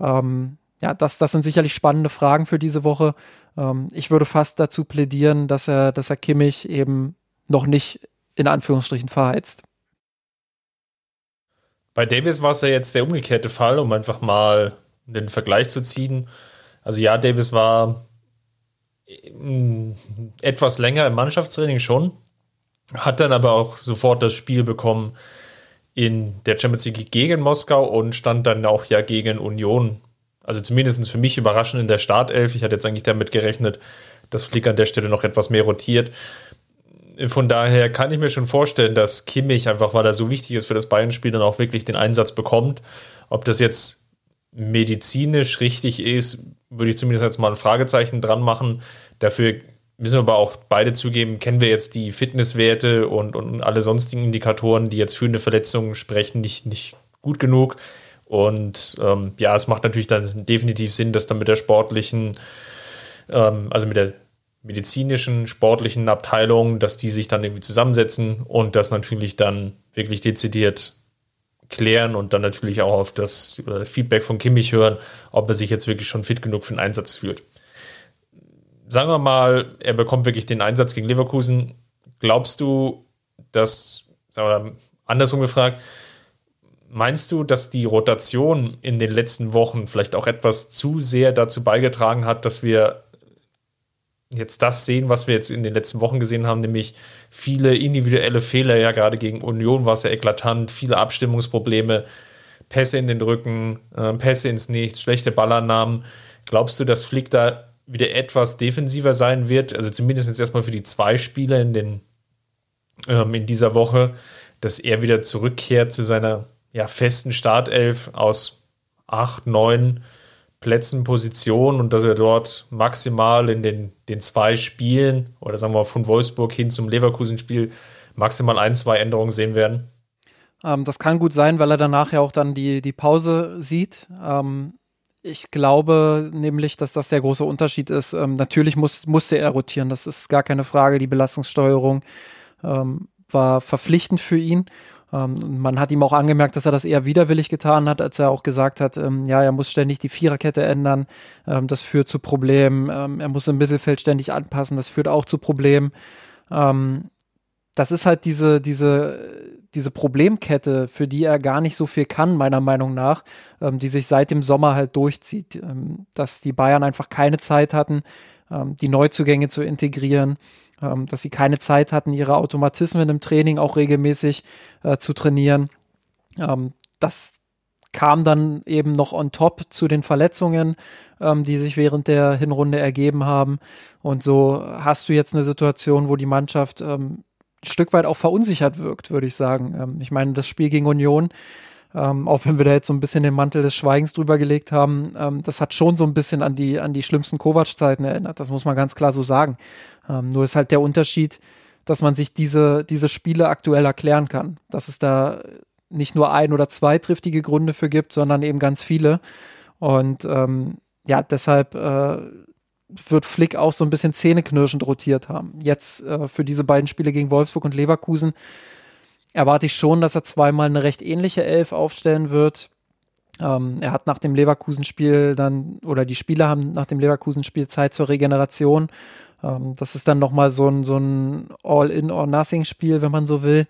Ähm, ja, das, das sind sicherlich spannende Fragen für diese Woche. Ähm, ich würde fast dazu plädieren, dass er, dass er Kimmich eben noch nicht in Anführungsstrichen verheizt. Bei Davis war es ja jetzt der umgekehrte Fall, um einfach mal den Vergleich zu ziehen. Also ja, Davis war mm, etwas länger im Mannschaftstraining schon, hat dann aber auch sofort das Spiel bekommen in der Champions League gegen Moskau und stand dann auch ja gegen Union. Also zumindest für mich überraschend in der Startelf. Ich hatte jetzt eigentlich damit gerechnet, dass Flick an der Stelle noch etwas mehr rotiert von daher kann ich mir schon vorstellen, dass Kimmich einfach, weil er so wichtig ist für das Bayern-Spiel, dann auch wirklich den Einsatz bekommt. Ob das jetzt medizinisch richtig ist, würde ich zumindest jetzt mal ein Fragezeichen dran machen. Dafür müssen wir aber auch beide zugeben, kennen wir jetzt die Fitnesswerte und, und alle sonstigen Indikatoren, die jetzt für eine Verletzung sprechen, nicht, nicht gut genug. Und ähm, ja, es macht natürlich dann definitiv Sinn, dass dann mit der sportlichen, ähm, also mit der medizinischen, sportlichen Abteilung, dass die sich dann irgendwie zusammensetzen und das natürlich dann wirklich dezidiert klären und dann natürlich auch auf das, das Feedback von Kimmich hören, ob er sich jetzt wirklich schon fit genug für den Einsatz fühlt. Sagen wir mal, er bekommt wirklich den Einsatz gegen Leverkusen. Glaubst du, dass, sagen wir mal, andersrum gefragt, meinst du, dass die Rotation in den letzten Wochen vielleicht auch etwas zu sehr dazu beigetragen hat, dass wir jetzt das sehen, was wir jetzt in den letzten Wochen gesehen haben, nämlich viele individuelle Fehler, ja gerade gegen Union war es ja eklatant, viele Abstimmungsprobleme, Pässe in den Rücken, äh, Pässe ins Nichts, schlechte Ballannahmen. Glaubst du, dass Flick da wieder etwas defensiver sein wird? Also zumindest jetzt erstmal für die zwei Spiele in, den, ähm, in dieser Woche, dass er wieder zurückkehrt zu seiner ja, festen Startelf aus acht, neun Plätzen Position und dass wir dort maximal in den, den zwei Spielen oder sagen wir von Wolfsburg hin zum Leverkusen-Spiel maximal ein, zwei Änderungen sehen werden? Ähm, das kann gut sein, weil er danach ja auch dann die, die Pause sieht. Ähm, ich glaube nämlich, dass das der große Unterschied ist. Ähm, natürlich muss, musste er rotieren, das ist gar keine Frage. Die Belastungssteuerung ähm, war verpflichtend für ihn. Ähm, man hat ihm auch angemerkt, dass er das eher widerwillig getan hat, als er auch gesagt hat, ähm, ja, er muss ständig die Viererkette ändern, ähm, das führt zu Problemen, ähm, er muss im Mittelfeld ständig anpassen, das führt auch zu Problemen. Ähm, das ist halt diese, diese, diese Problemkette, für die er gar nicht so viel kann, meiner Meinung nach, ähm, die sich seit dem Sommer halt durchzieht, dass die Bayern einfach keine Zeit hatten, die Neuzugänge zu integrieren, ähm, dass sie keine Zeit hatten, ihre Automatismen im Training auch regelmäßig äh, zu trainieren. Ähm, das kam dann eben noch on top zu den Verletzungen, ähm, die sich während der Hinrunde ergeben haben. Und so hast du jetzt eine Situation, wo die Mannschaft ähm, ein Stück weit auch verunsichert wirkt, würde ich sagen. Ähm, ich meine, das Spiel gegen Union ähm, auch wenn wir da jetzt so ein bisschen den Mantel des Schweigens drüber gelegt haben, ähm, das hat schon so ein bisschen an die, an die schlimmsten Kovac-Zeiten erinnert. Das muss man ganz klar so sagen. Ähm, nur ist halt der Unterschied, dass man sich diese, diese Spiele aktuell erklären kann. Dass es da nicht nur ein oder zwei triftige Gründe für gibt, sondern eben ganz viele. Und ähm, ja, deshalb äh, wird Flick auch so ein bisschen zähneknirschend rotiert haben. Jetzt äh, für diese beiden Spiele gegen Wolfsburg und Leverkusen erwarte ich schon, dass er zweimal eine recht ähnliche Elf aufstellen wird. Ähm, er hat nach dem Leverkusen-Spiel dann, oder die Spieler haben nach dem Leverkusen-Spiel Zeit zur Regeneration. Ähm, das ist dann nochmal so ein, so ein All-in-or-nothing-Spiel, wenn man so will,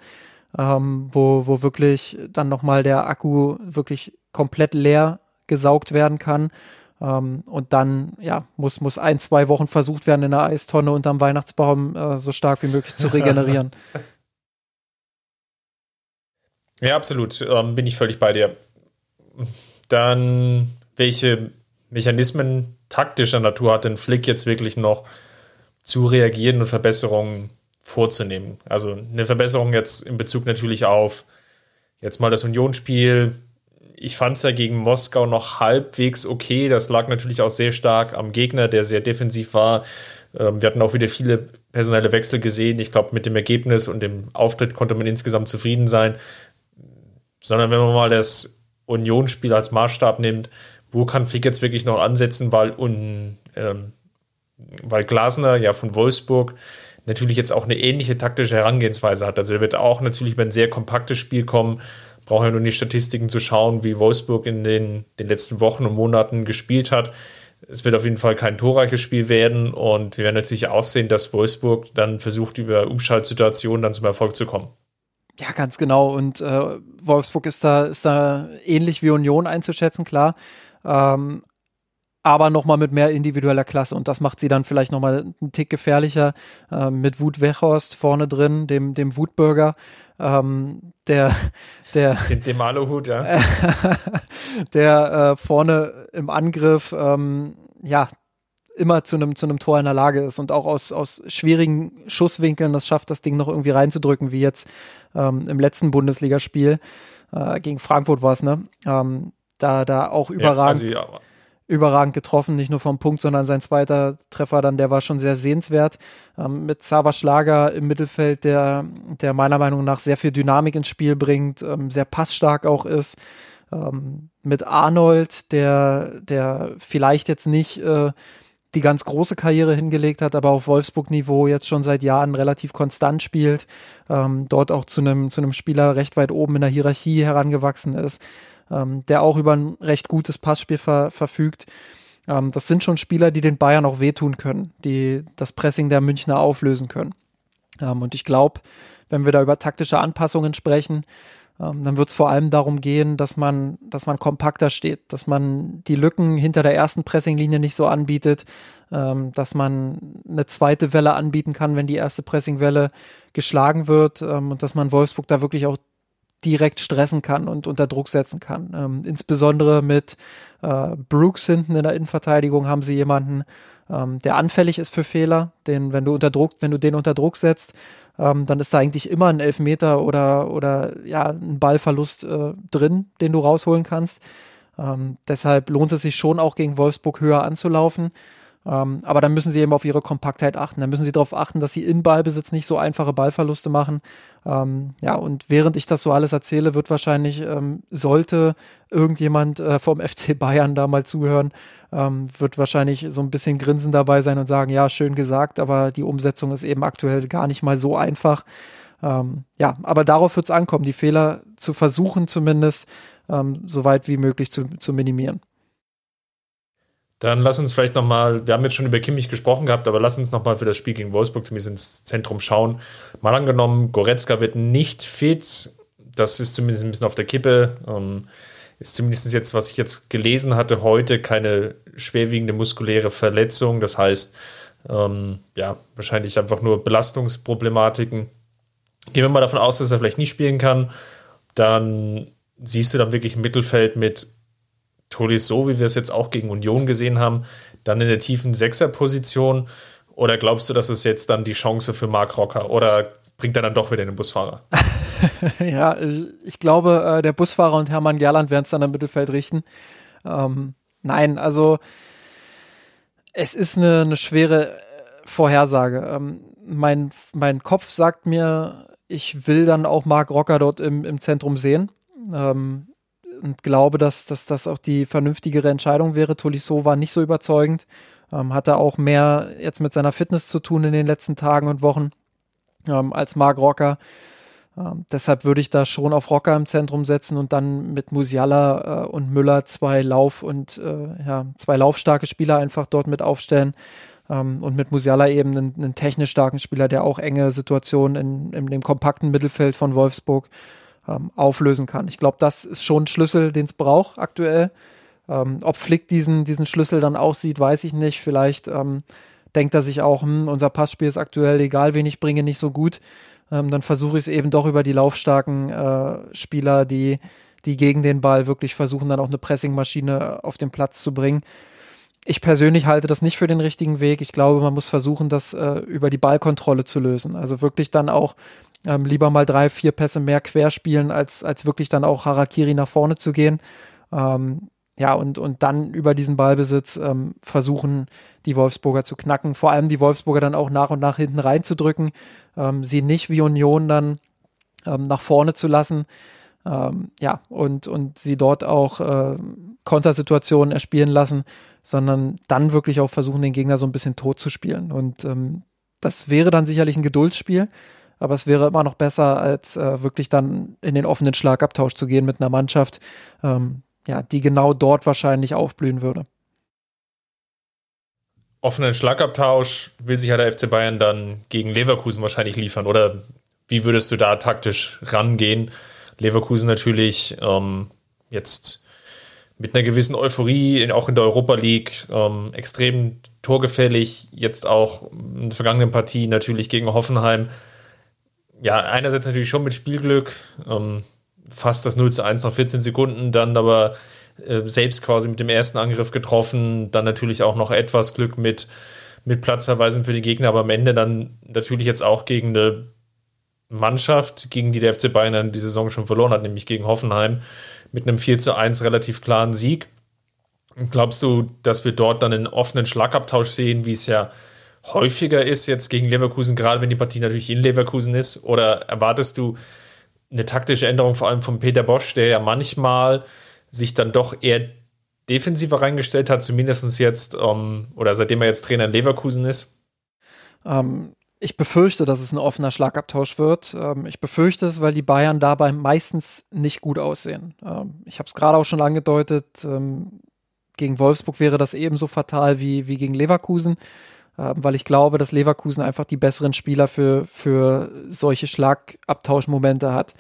ähm, wo, wo wirklich dann nochmal der Akku wirklich komplett leer gesaugt werden kann. Ähm, und dann, ja, muss, muss ein, zwei Wochen versucht werden, in der Eistonne unterm Weihnachtsbaum äh, so stark wie möglich zu regenerieren. Ja, absolut. Ähm, bin ich völlig bei dir. Dann, welche Mechanismen taktischer Natur hat denn Flick jetzt wirklich noch zu reagieren und Verbesserungen vorzunehmen? Also eine Verbesserung jetzt in Bezug natürlich auf jetzt mal das Unionsspiel. Ich fand es ja gegen Moskau noch halbwegs okay. Das lag natürlich auch sehr stark am Gegner, der sehr defensiv war. Ähm, wir hatten auch wieder viele personelle Wechsel gesehen. Ich glaube, mit dem Ergebnis und dem Auftritt konnte man insgesamt zufrieden sein sondern wenn man mal das Unionsspiel als Maßstab nimmt, wo kann Flick jetzt wirklich noch ansetzen, weil, un, ähm, weil Glasner ja von Wolfsburg natürlich jetzt auch eine ähnliche taktische Herangehensweise hat. Also er wird auch natürlich über ein sehr kompaktes Spiel kommen, braucht ja nur die Statistiken zu schauen, wie Wolfsburg in den, den letzten Wochen und Monaten gespielt hat. Es wird auf jeden Fall kein torreiches Spiel werden und wir werden natürlich auch sehen, dass Wolfsburg dann versucht, über Umschaltsituationen dann zum Erfolg zu kommen. Ja, ganz genau. Und äh, Wolfsburg ist da, ist da ähnlich wie Union einzuschätzen, klar. Ähm, aber nochmal mit mehr individueller Klasse. Und das macht sie dann vielleicht nochmal einen Tick gefährlicher äh, mit Wut Wechhorst vorne drin, dem, dem Wutbürger, ähm, der, der, dem, dem Aluhut, ja. der äh, vorne im Angriff, ähm, ja, immer zu einem zu einem Tor in der Lage ist und auch aus aus schwierigen Schusswinkeln das schafft, das Ding noch irgendwie reinzudrücken, wie jetzt ähm, im letzten Bundesligaspiel äh, gegen Frankfurt war es, ne? Ähm, da da auch überragend ja, also, ja. überragend getroffen, nicht nur vom Punkt, sondern sein zweiter Treffer dann, der war schon sehr sehenswert ähm, mit Sava Schlager im Mittelfeld, der der meiner Meinung nach sehr viel Dynamik ins Spiel bringt, ähm, sehr passstark auch ist ähm, mit Arnold, der, der vielleicht jetzt nicht äh, die ganz große Karriere hingelegt hat, aber auf Wolfsburg-Niveau jetzt schon seit Jahren relativ konstant spielt, ähm, dort auch zu einem zu Spieler recht weit oben in der Hierarchie herangewachsen ist, ähm, der auch über ein recht gutes Passspiel ver verfügt. Ähm, das sind schon Spieler, die den Bayern auch wehtun können, die das Pressing der Münchner auflösen können. Ähm, und ich glaube, wenn wir da über taktische Anpassungen sprechen, dann wird es vor allem darum gehen, dass man, dass man kompakter steht, dass man die Lücken hinter der ersten Pressinglinie nicht so anbietet, ähm, dass man eine zweite Welle anbieten kann, wenn die erste Pressingwelle geschlagen wird ähm, und dass man Wolfsburg da wirklich auch direkt stressen kann und unter Druck setzen kann. Ähm, insbesondere mit äh, Brooks hinten in der Innenverteidigung haben sie jemanden, ähm, der anfällig ist für Fehler, den, wenn du unter Druck, wenn du den unter Druck setzt, ähm, dann ist da eigentlich immer ein Elfmeter oder, oder ja, ein Ballverlust äh, drin, den du rausholen kannst. Ähm, deshalb lohnt es sich schon auch gegen Wolfsburg höher anzulaufen. Ähm, aber dann müssen sie eben auf ihre Kompaktheit achten. Dann müssen sie darauf achten, dass sie in Ballbesitz nicht so einfache Ballverluste machen. Ähm, ja, und während ich das so alles erzähle, wird wahrscheinlich, ähm, sollte irgendjemand äh, vom FC Bayern da mal zuhören, ähm, wird wahrscheinlich so ein bisschen Grinsen dabei sein und sagen, ja, schön gesagt, aber die Umsetzung ist eben aktuell gar nicht mal so einfach. Ähm, ja, aber darauf wird es ankommen, die Fehler zu versuchen zumindest ähm, so weit wie möglich zu, zu minimieren. Dann lass uns vielleicht nochmal, wir haben jetzt schon über Kimmich gesprochen gehabt, aber lass uns nochmal für das Spiel gegen Wolfsburg zumindest ins Zentrum schauen. Mal angenommen, Goretzka wird nicht fit, das ist zumindest ein bisschen auf der Kippe. Ähm, ist zumindest jetzt, was ich jetzt gelesen hatte, heute keine schwerwiegende muskuläre Verletzung. Das heißt, ähm, ja, wahrscheinlich einfach nur Belastungsproblematiken. Gehen wir mal davon aus, dass er vielleicht nicht spielen kann. Dann siehst du dann wirklich ein Mittelfeld mit so, wie wir es jetzt auch gegen Union gesehen haben, dann in der tiefen Sechserposition? Oder glaubst du, dass es jetzt dann die Chance für Marc Rocker? Oder bringt er dann doch wieder den Busfahrer? ja, ich glaube, äh, der Busfahrer und Hermann Gerland werden es dann im Mittelfeld richten. Ähm, nein, also es ist eine, eine schwere äh, Vorhersage. Ähm, mein, mein Kopf sagt mir, ich will dann auch Marc Rocker dort im, im Zentrum sehen. Ähm, und glaube, dass, dass das auch die vernünftigere Entscheidung wäre. Tolisso war nicht so überzeugend, ähm, hatte auch mehr jetzt mit seiner Fitness zu tun in den letzten Tagen und Wochen ähm, als Marc Rocker. Ähm, deshalb würde ich da schon auf Rocker im Zentrum setzen und dann mit Musiala äh, und Müller zwei Lauf- und äh, ja, zwei laufstarke Spieler einfach dort mit aufstellen. Ähm, und mit Musiala eben einen, einen, technisch starken Spieler, der auch enge Situationen in, in dem kompakten Mittelfeld von Wolfsburg ähm, auflösen kann. Ich glaube, das ist schon ein Schlüssel, den es braucht aktuell. Ähm, ob Flick diesen, diesen Schlüssel dann auch sieht, weiß ich nicht. Vielleicht ähm, denkt er sich auch, hm, unser Passspiel ist aktuell, egal wen ich bringe, nicht so gut. Ähm, dann versuche ich es eben doch über die laufstarken äh, Spieler, die, die gegen den Ball wirklich versuchen, dann auch eine Pressingmaschine auf den Platz zu bringen. Ich persönlich halte das nicht für den richtigen Weg. Ich glaube, man muss versuchen, das äh, über die Ballkontrolle zu lösen. Also wirklich dann auch ähm, lieber mal drei, vier Pässe mehr querspielen, als, als wirklich dann auch Harakiri nach vorne zu gehen. Ähm, ja, und, und dann über diesen Ballbesitz ähm, versuchen, die Wolfsburger zu knacken. Vor allem die Wolfsburger dann auch nach und nach hinten reinzudrücken, ähm, sie nicht wie Union dann ähm, nach vorne zu lassen. Ähm, ja, und, und sie dort auch äh, Kontersituationen erspielen lassen, sondern dann wirklich auch versuchen, den Gegner so ein bisschen tot zu spielen. Und das wäre dann sicherlich ein Geduldsspiel aber es wäre immer noch besser, als äh, wirklich dann in den offenen Schlagabtausch zu gehen mit einer Mannschaft, ähm, ja, die genau dort wahrscheinlich aufblühen würde. Offenen Schlagabtausch will sich ja der FC Bayern dann gegen Leverkusen wahrscheinlich liefern, oder wie würdest du da taktisch rangehen? Leverkusen natürlich ähm, jetzt mit einer gewissen Euphorie, auch in der Europa League, ähm, extrem torgefällig, jetzt auch in der vergangenen Partie natürlich gegen Hoffenheim ja, einerseits natürlich schon mit Spielglück, ähm, fast das 0 zu 1 nach 14 Sekunden, dann aber äh, selbst quasi mit dem ersten Angriff getroffen, dann natürlich auch noch etwas Glück mit, mit Platzverweisen für die Gegner, aber am Ende dann natürlich jetzt auch gegen eine Mannschaft, gegen die der FC Bayern die Saison schon verloren hat, nämlich gegen Hoffenheim, mit einem 4 zu 1 relativ klaren Sieg. Glaubst du, dass wir dort dann einen offenen Schlagabtausch sehen, wie es ja häufiger ist jetzt gegen Leverkusen, gerade wenn die Partie natürlich in Leverkusen ist? Oder erwartest du eine taktische Änderung vor allem von Peter Bosch, der ja manchmal sich dann doch eher defensiver reingestellt hat, zumindest jetzt, ähm, oder seitdem er jetzt Trainer in Leverkusen ist? Ähm, ich befürchte, dass es ein offener Schlagabtausch wird. Ähm, ich befürchte es, weil die Bayern dabei meistens nicht gut aussehen. Ähm, ich habe es gerade auch schon angedeutet, ähm, gegen Wolfsburg wäre das ebenso fatal wie, wie gegen Leverkusen, weil ich glaube, dass Leverkusen einfach die besseren Spieler für, für solche Schlagabtauschmomente hat.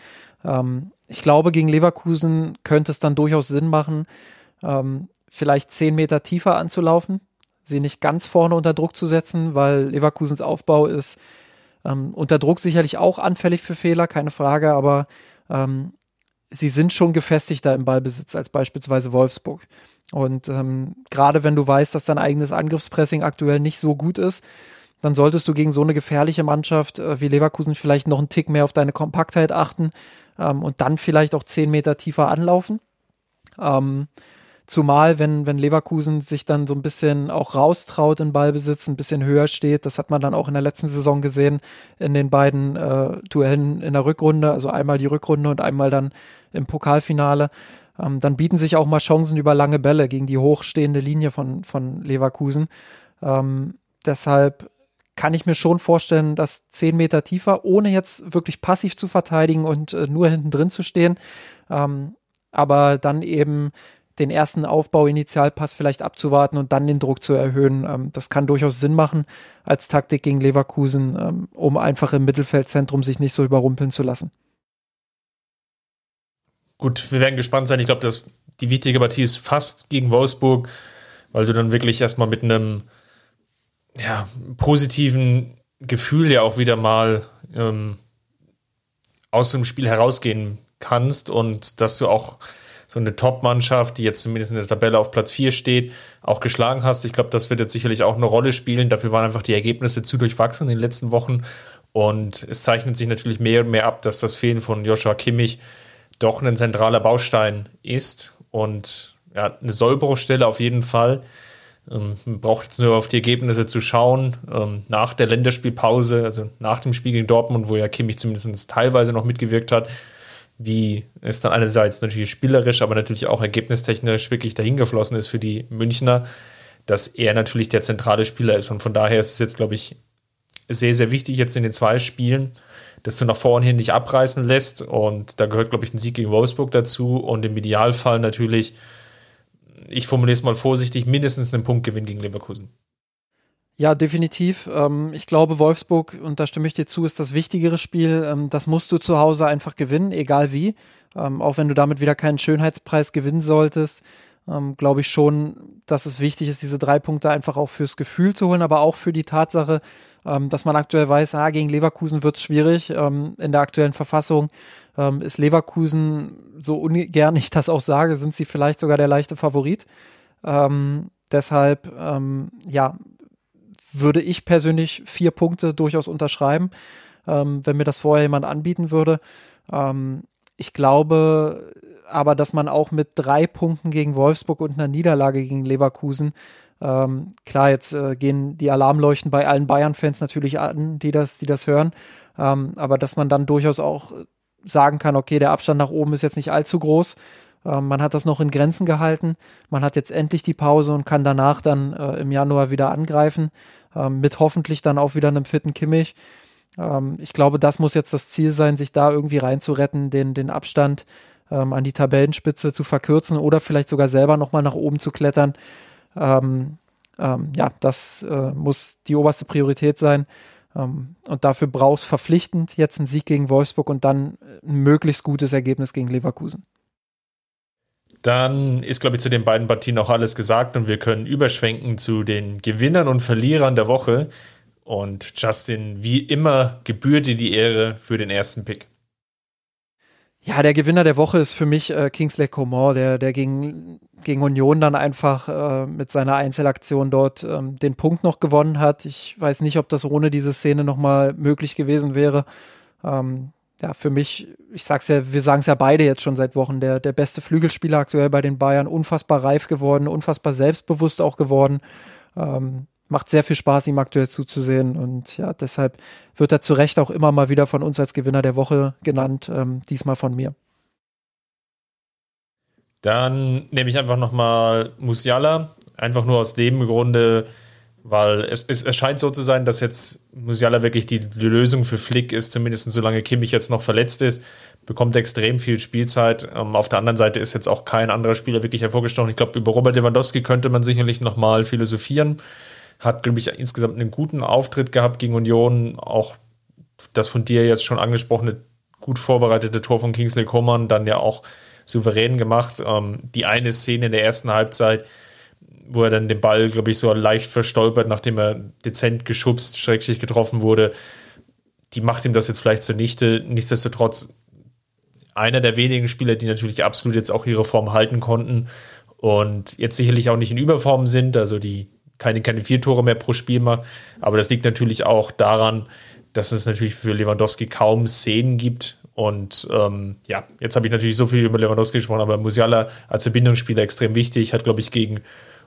Ähm, ich glaube, gegen Leverkusen könnte es dann durchaus Sinn machen, ähm, vielleicht zehn Meter tiefer anzulaufen, sie nicht ganz vorne unter Druck zu setzen, weil Leverkusens Aufbau ist ähm, unter Druck sicherlich auch anfällig für Fehler, keine Frage, aber ähm, sie sind schon gefestigter im Ballbesitz als beispielsweise Wolfsburg. Und ähm, gerade wenn du weißt, dass dein eigenes Angriffspressing aktuell nicht so gut ist, dann solltest du gegen so eine gefährliche Mannschaft äh, wie Leverkusen vielleicht noch einen Tick mehr auf deine Kompaktheit achten ähm, und dann vielleicht auch zehn Meter tiefer anlaufen. Ähm, Zumal, wenn, wenn Leverkusen sich dann so ein bisschen auch raustraut in Ballbesitz, ein bisschen höher steht, das hat man dann auch in der letzten Saison gesehen, in den beiden äh, Duellen in der Rückrunde, also einmal die Rückrunde und einmal dann im Pokalfinale, ähm, dann bieten sich auch mal Chancen über lange Bälle gegen die hochstehende Linie von, von Leverkusen. Ähm, deshalb kann ich mir schon vorstellen, dass zehn Meter tiefer, ohne jetzt wirklich passiv zu verteidigen und äh, nur hinten drin zu stehen, ähm, aber dann eben den ersten Aufbau-Initialpass vielleicht abzuwarten und dann den Druck zu erhöhen. Ähm, das kann durchaus Sinn machen als Taktik gegen Leverkusen, ähm, um einfach im Mittelfeldzentrum sich nicht so überrumpeln zu lassen. Gut, wir werden gespannt sein. Ich glaube, dass die wichtige Partie ist fast gegen Wolfsburg, weil du dann wirklich erstmal mit einem ja, positiven Gefühl ja auch wieder mal ähm, aus dem Spiel herausgehen kannst und dass du auch so eine Top-Mannschaft, die jetzt zumindest in der Tabelle auf Platz 4 steht, auch geschlagen hast. Ich glaube, das wird jetzt sicherlich auch eine Rolle spielen. Dafür waren einfach die Ergebnisse zu durchwachsen in den letzten Wochen. Und es zeichnet sich natürlich mehr und mehr ab, dass das Fehlen von Joshua Kimmich doch ein zentraler Baustein ist. Und ja, eine Sollbruchstelle auf jeden Fall. Ähm, man braucht jetzt nur auf die Ergebnisse zu schauen. Ähm, nach der Länderspielpause, also nach dem Spiel gegen Dortmund, wo ja Kimmich zumindest teilweise noch mitgewirkt hat, wie es dann einerseits natürlich spielerisch, aber natürlich auch ergebnistechnisch wirklich dahingeflossen ist für die Münchner, dass er natürlich der zentrale Spieler ist. Und von daher ist es jetzt, glaube ich, sehr, sehr wichtig jetzt in den zwei Spielen, dass du nach vorne hin nicht abreißen lässt. Und da gehört, glaube ich, ein Sieg gegen Wolfsburg dazu. Und im Idealfall natürlich, ich formuliere es mal vorsichtig, mindestens einen Punktgewinn gegen Leverkusen. Ja, definitiv. Ähm, ich glaube, Wolfsburg, und da stimme ich dir zu, ist das wichtigere Spiel. Ähm, das musst du zu Hause einfach gewinnen, egal wie. Ähm, auch wenn du damit wieder keinen Schönheitspreis gewinnen solltest, ähm, glaube ich schon, dass es wichtig ist, diese drei Punkte einfach auch fürs Gefühl zu holen, aber auch für die Tatsache, ähm, dass man aktuell weiß, ah, gegen Leverkusen wird es schwierig. Ähm, in der aktuellen Verfassung ist Leverkusen, so ungern ich das auch sage, sind sie vielleicht sogar der leichte Favorit. deshalb, ja, würde ich persönlich vier Punkte durchaus unterschreiben, ähm, wenn mir das vorher jemand anbieten würde. Ähm, ich glaube aber, dass man auch mit drei Punkten gegen Wolfsburg und einer Niederlage gegen Leverkusen, ähm, klar, jetzt äh, gehen die Alarmleuchten bei allen Bayern-Fans natürlich an, die das, die das hören, ähm, aber dass man dann durchaus auch sagen kann, okay, der Abstand nach oben ist jetzt nicht allzu groß. Ähm, man hat das noch in Grenzen gehalten. Man hat jetzt endlich die Pause und kann danach dann äh, im Januar wieder angreifen ähm, mit hoffentlich dann auch wieder einem fitten Kimmich. Ähm, ich glaube, das muss jetzt das Ziel sein, sich da irgendwie reinzuretten, den, den Abstand ähm, an die Tabellenspitze zu verkürzen oder vielleicht sogar selber nochmal nach oben zu klettern. Ähm, ähm, ja, das äh, muss die oberste Priorität sein. Ähm, und dafür brauchst verpflichtend jetzt einen Sieg gegen Wolfsburg und dann ein möglichst gutes Ergebnis gegen Leverkusen. Dann ist, glaube ich, zu den beiden Partien auch alles gesagt und wir können überschwenken zu den Gewinnern und Verlierern der Woche. Und Justin, wie immer, gebührt dir die Ehre für den ersten Pick. Ja, der Gewinner der Woche ist für mich äh, Kingsley Coman, der, der gegen, gegen Union dann einfach äh, mit seiner Einzelaktion dort ähm, den Punkt noch gewonnen hat. Ich weiß nicht, ob das ohne diese Szene nochmal möglich gewesen wäre. Ähm, ja, für mich, ich sag's ja, wir sagen es ja beide jetzt schon seit Wochen, der, der beste Flügelspieler aktuell bei den Bayern, unfassbar reif geworden, unfassbar selbstbewusst auch geworden. Ähm, macht sehr viel Spaß, ihm aktuell zuzusehen. Und ja, deshalb wird er zu Recht auch immer mal wieder von uns als Gewinner der Woche genannt, ähm, diesmal von mir. Dann nehme ich einfach nochmal Musiala. Einfach nur aus dem Grunde, weil es, es, es, scheint so zu sein, dass jetzt Musiala wirklich die, Lösung für Flick ist, zumindest solange Kimmich jetzt noch verletzt ist, bekommt extrem viel Spielzeit. Ähm, auf der anderen Seite ist jetzt auch kein anderer Spieler wirklich hervorgestochen. Ich glaube, über Robert Lewandowski könnte man sicherlich nochmal philosophieren. Hat, glaube ich, insgesamt einen guten Auftritt gehabt gegen Union. Auch das von dir jetzt schon angesprochene, gut vorbereitete Tor von Kingsley Coman dann ja auch souverän gemacht. Ähm, die eine Szene in der ersten Halbzeit, wo er dann den Ball, glaube ich, so leicht verstolpert, nachdem er dezent geschubst, schrecklich getroffen wurde, die macht ihm das jetzt vielleicht zunichte. Nichtsdestotrotz einer der wenigen Spieler, die natürlich absolut jetzt auch ihre Form halten konnten und jetzt sicherlich auch nicht in Überform sind, also die keine, keine vier Tore mehr pro Spiel macht. Aber das liegt natürlich auch daran, dass es natürlich für Lewandowski kaum Szenen gibt. Und ähm, ja, jetzt habe ich natürlich so viel über Lewandowski gesprochen, aber Musiala als Verbindungsspieler extrem wichtig, hat, glaube ich, gegen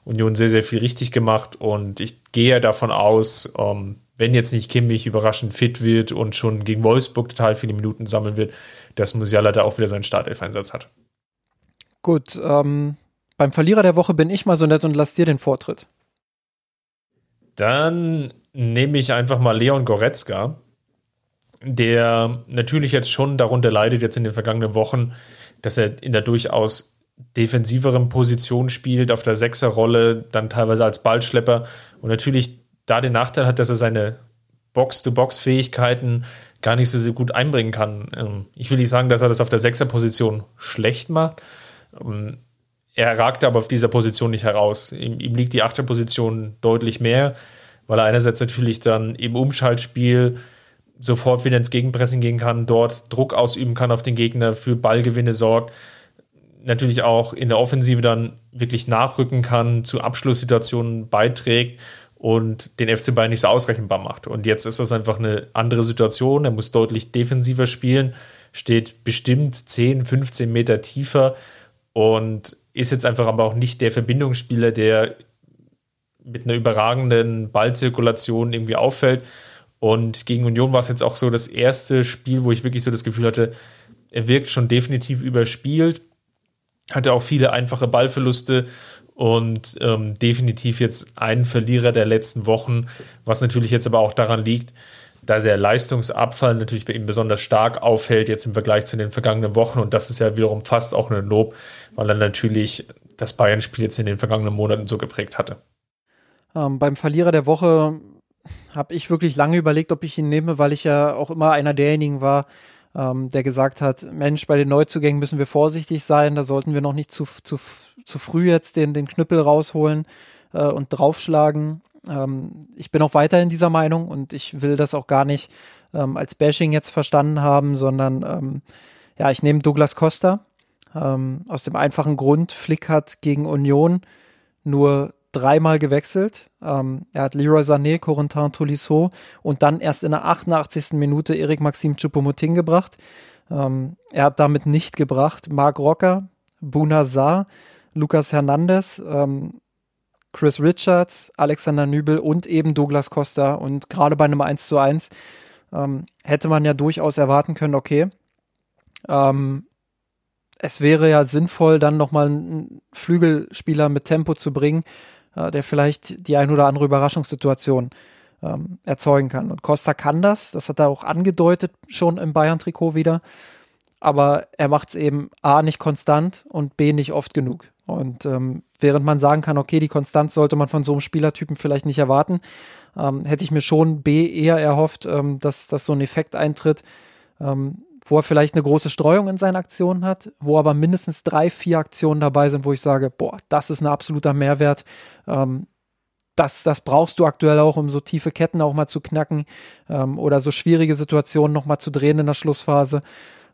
Union sehr, sehr viel richtig gemacht. Und ich gehe davon aus, ähm, wenn jetzt nicht Kimmich überraschend fit wird und schon gegen Wolfsburg total viele Minuten sammeln wird, dass Musiala da auch wieder seinen Startelf-Einsatz hat. Gut, ähm, beim Verlierer der Woche bin ich mal so nett und lass dir den Vortritt. Dann nehme ich einfach mal Leon Goretzka, der natürlich jetzt schon darunter leidet, jetzt in den vergangenen Wochen, dass er in der durchaus defensiveren Position spielt, auf der Sechserrolle, dann teilweise als Ballschlepper und natürlich da den Nachteil hat, dass er seine Box-to-Box-Fähigkeiten gar nicht so, so gut einbringen kann. Ähm, ich will nicht sagen, dass er das auf der Sechser-Position schlecht macht. Er ragt aber auf dieser Position nicht heraus. Ihm, ihm liegt die Achterposition deutlich mehr weil er einerseits natürlich dann im Umschaltspiel sofort wieder ins Gegenpressing gehen kann, dort Druck ausüben kann auf den Gegner, für Ballgewinne sorgt, natürlich auch in der Offensive dann wirklich nachrücken kann, zu Abschlusssituationen beiträgt und den FC Bayern nicht so ausrechenbar macht. Und jetzt ist das einfach eine andere Situation. Er muss deutlich defensiver spielen, steht bestimmt 10, 15 Meter tiefer und ist jetzt einfach aber auch nicht der Verbindungsspieler, der mit einer überragenden Ballzirkulation irgendwie auffällt. Und gegen Union war es jetzt auch so das erste Spiel, wo ich wirklich so das Gefühl hatte, er wirkt schon definitiv überspielt, hatte auch viele einfache Ballverluste und ähm, definitiv jetzt ein Verlierer der letzten Wochen, was natürlich jetzt aber auch daran liegt, dass der Leistungsabfall natürlich bei ihm besonders stark auffällt, jetzt im Vergleich zu den vergangenen Wochen. Und das ist ja wiederum fast auch ein Lob, weil er natürlich das Bayern-Spiel jetzt in den vergangenen Monaten so geprägt hatte. Ähm, beim Verlierer der Woche habe ich wirklich lange überlegt, ob ich ihn nehme, weil ich ja auch immer einer derjenigen war, ähm, der gesagt hat, Mensch, bei den Neuzugängen müssen wir vorsichtig sein, da sollten wir noch nicht zu, zu, zu früh jetzt den, den Knüppel rausholen äh, und draufschlagen. Ähm, ich bin auch weiterhin dieser Meinung und ich will das auch gar nicht ähm, als Bashing jetzt verstanden haben, sondern ähm, ja, ich nehme Douglas Costa ähm, aus dem einfachen Grund, Flick hat gegen Union nur dreimal gewechselt. Ähm, er hat Leroy Sané, Corentin Tolisso und dann erst in der 88. Minute Erik Maxim Choupo-Moting gebracht. Ähm, er hat damit nicht gebracht Marc Rocker, Buna Saar, Lucas Hernandez, ähm, Chris Richards, Alexander Nübel und eben Douglas Costa. Und gerade bei einem 1 zu 1 ähm, hätte man ja durchaus erwarten können, okay, ähm, es wäre ja sinnvoll, dann nochmal einen Flügelspieler mit Tempo zu bringen, äh, der vielleicht die ein oder andere Überraschungssituation ähm, erzeugen kann. Und Costa kann das, das hat er auch angedeutet schon im Bayern-Trikot wieder. Aber er macht es eben A nicht konstant und B nicht oft genug. Und ähm, während man sagen kann, okay, die Konstanz sollte man von so einem Spielertypen vielleicht nicht erwarten, ähm, hätte ich mir schon B eher erhofft, ähm, dass, dass so ein Effekt eintritt, ähm, wo er vielleicht eine große Streuung in seinen Aktionen hat, wo aber mindestens drei, vier Aktionen dabei sind, wo ich sage, boah, das ist ein absoluter Mehrwert. Ähm, das, das brauchst du aktuell auch, um so tiefe Ketten auch mal zu knacken ähm, oder so schwierige Situationen noch mal zu drehen in der Schlussphase.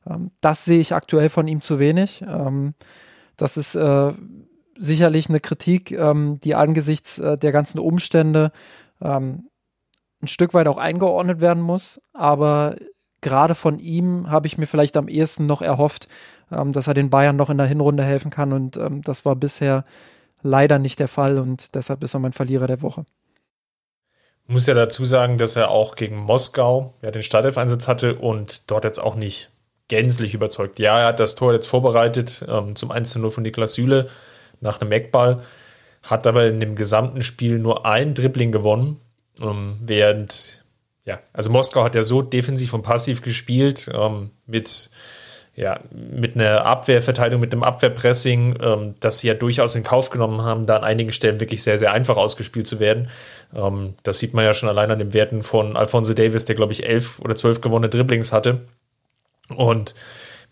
Ähm, das sehe ich aktuell von ihm zu wenig. Ähm, das ist äh, sicherlich eine Kritik, ähm, die angesichts äh, der ganzen Umstände ähm, ein Stück weit auch eingeordnet werden muss. Aber gerade von ihm habe ich mir vielleicht am ehesten noch erhofft, ähm, dass er den Bayern noch in der Hinrunde helfen kann. Und ähm, das war bisher leider nicht der Fall und deshalb ist er mein Verlierer der Woche. Ich muss ja dazu sagen, dass er auch gegen Moskau ja, den Startelf-Einsatz hatte und dort jetzt auch nicht gänzlich überzeugt. Ja, er hat das Tor jetzt vorbereitet ähm, zum 1-0 von Niklas Süle nach einem Eckball, hat aber in dem gesamten Spiel nur ein Dribbling gewonnen, ähm, während, ja, also Moskau hat ja so defensiv und passiv gespielt, ähm, mit, ja, mit einer Abwehrverteidigung, mit einem Abwehrpressing, ähm, dass sie ja durchaus in Kauf genommen haben, da an einigen Stellen wirklich sehr, sehr einfach ausgespielt zu werden. Ähm, das sieht man ja schon allein an den Werten von Alfonso Davis, der, glaube ich, elf oder zwölf gewonnene Dribblings hatte. Und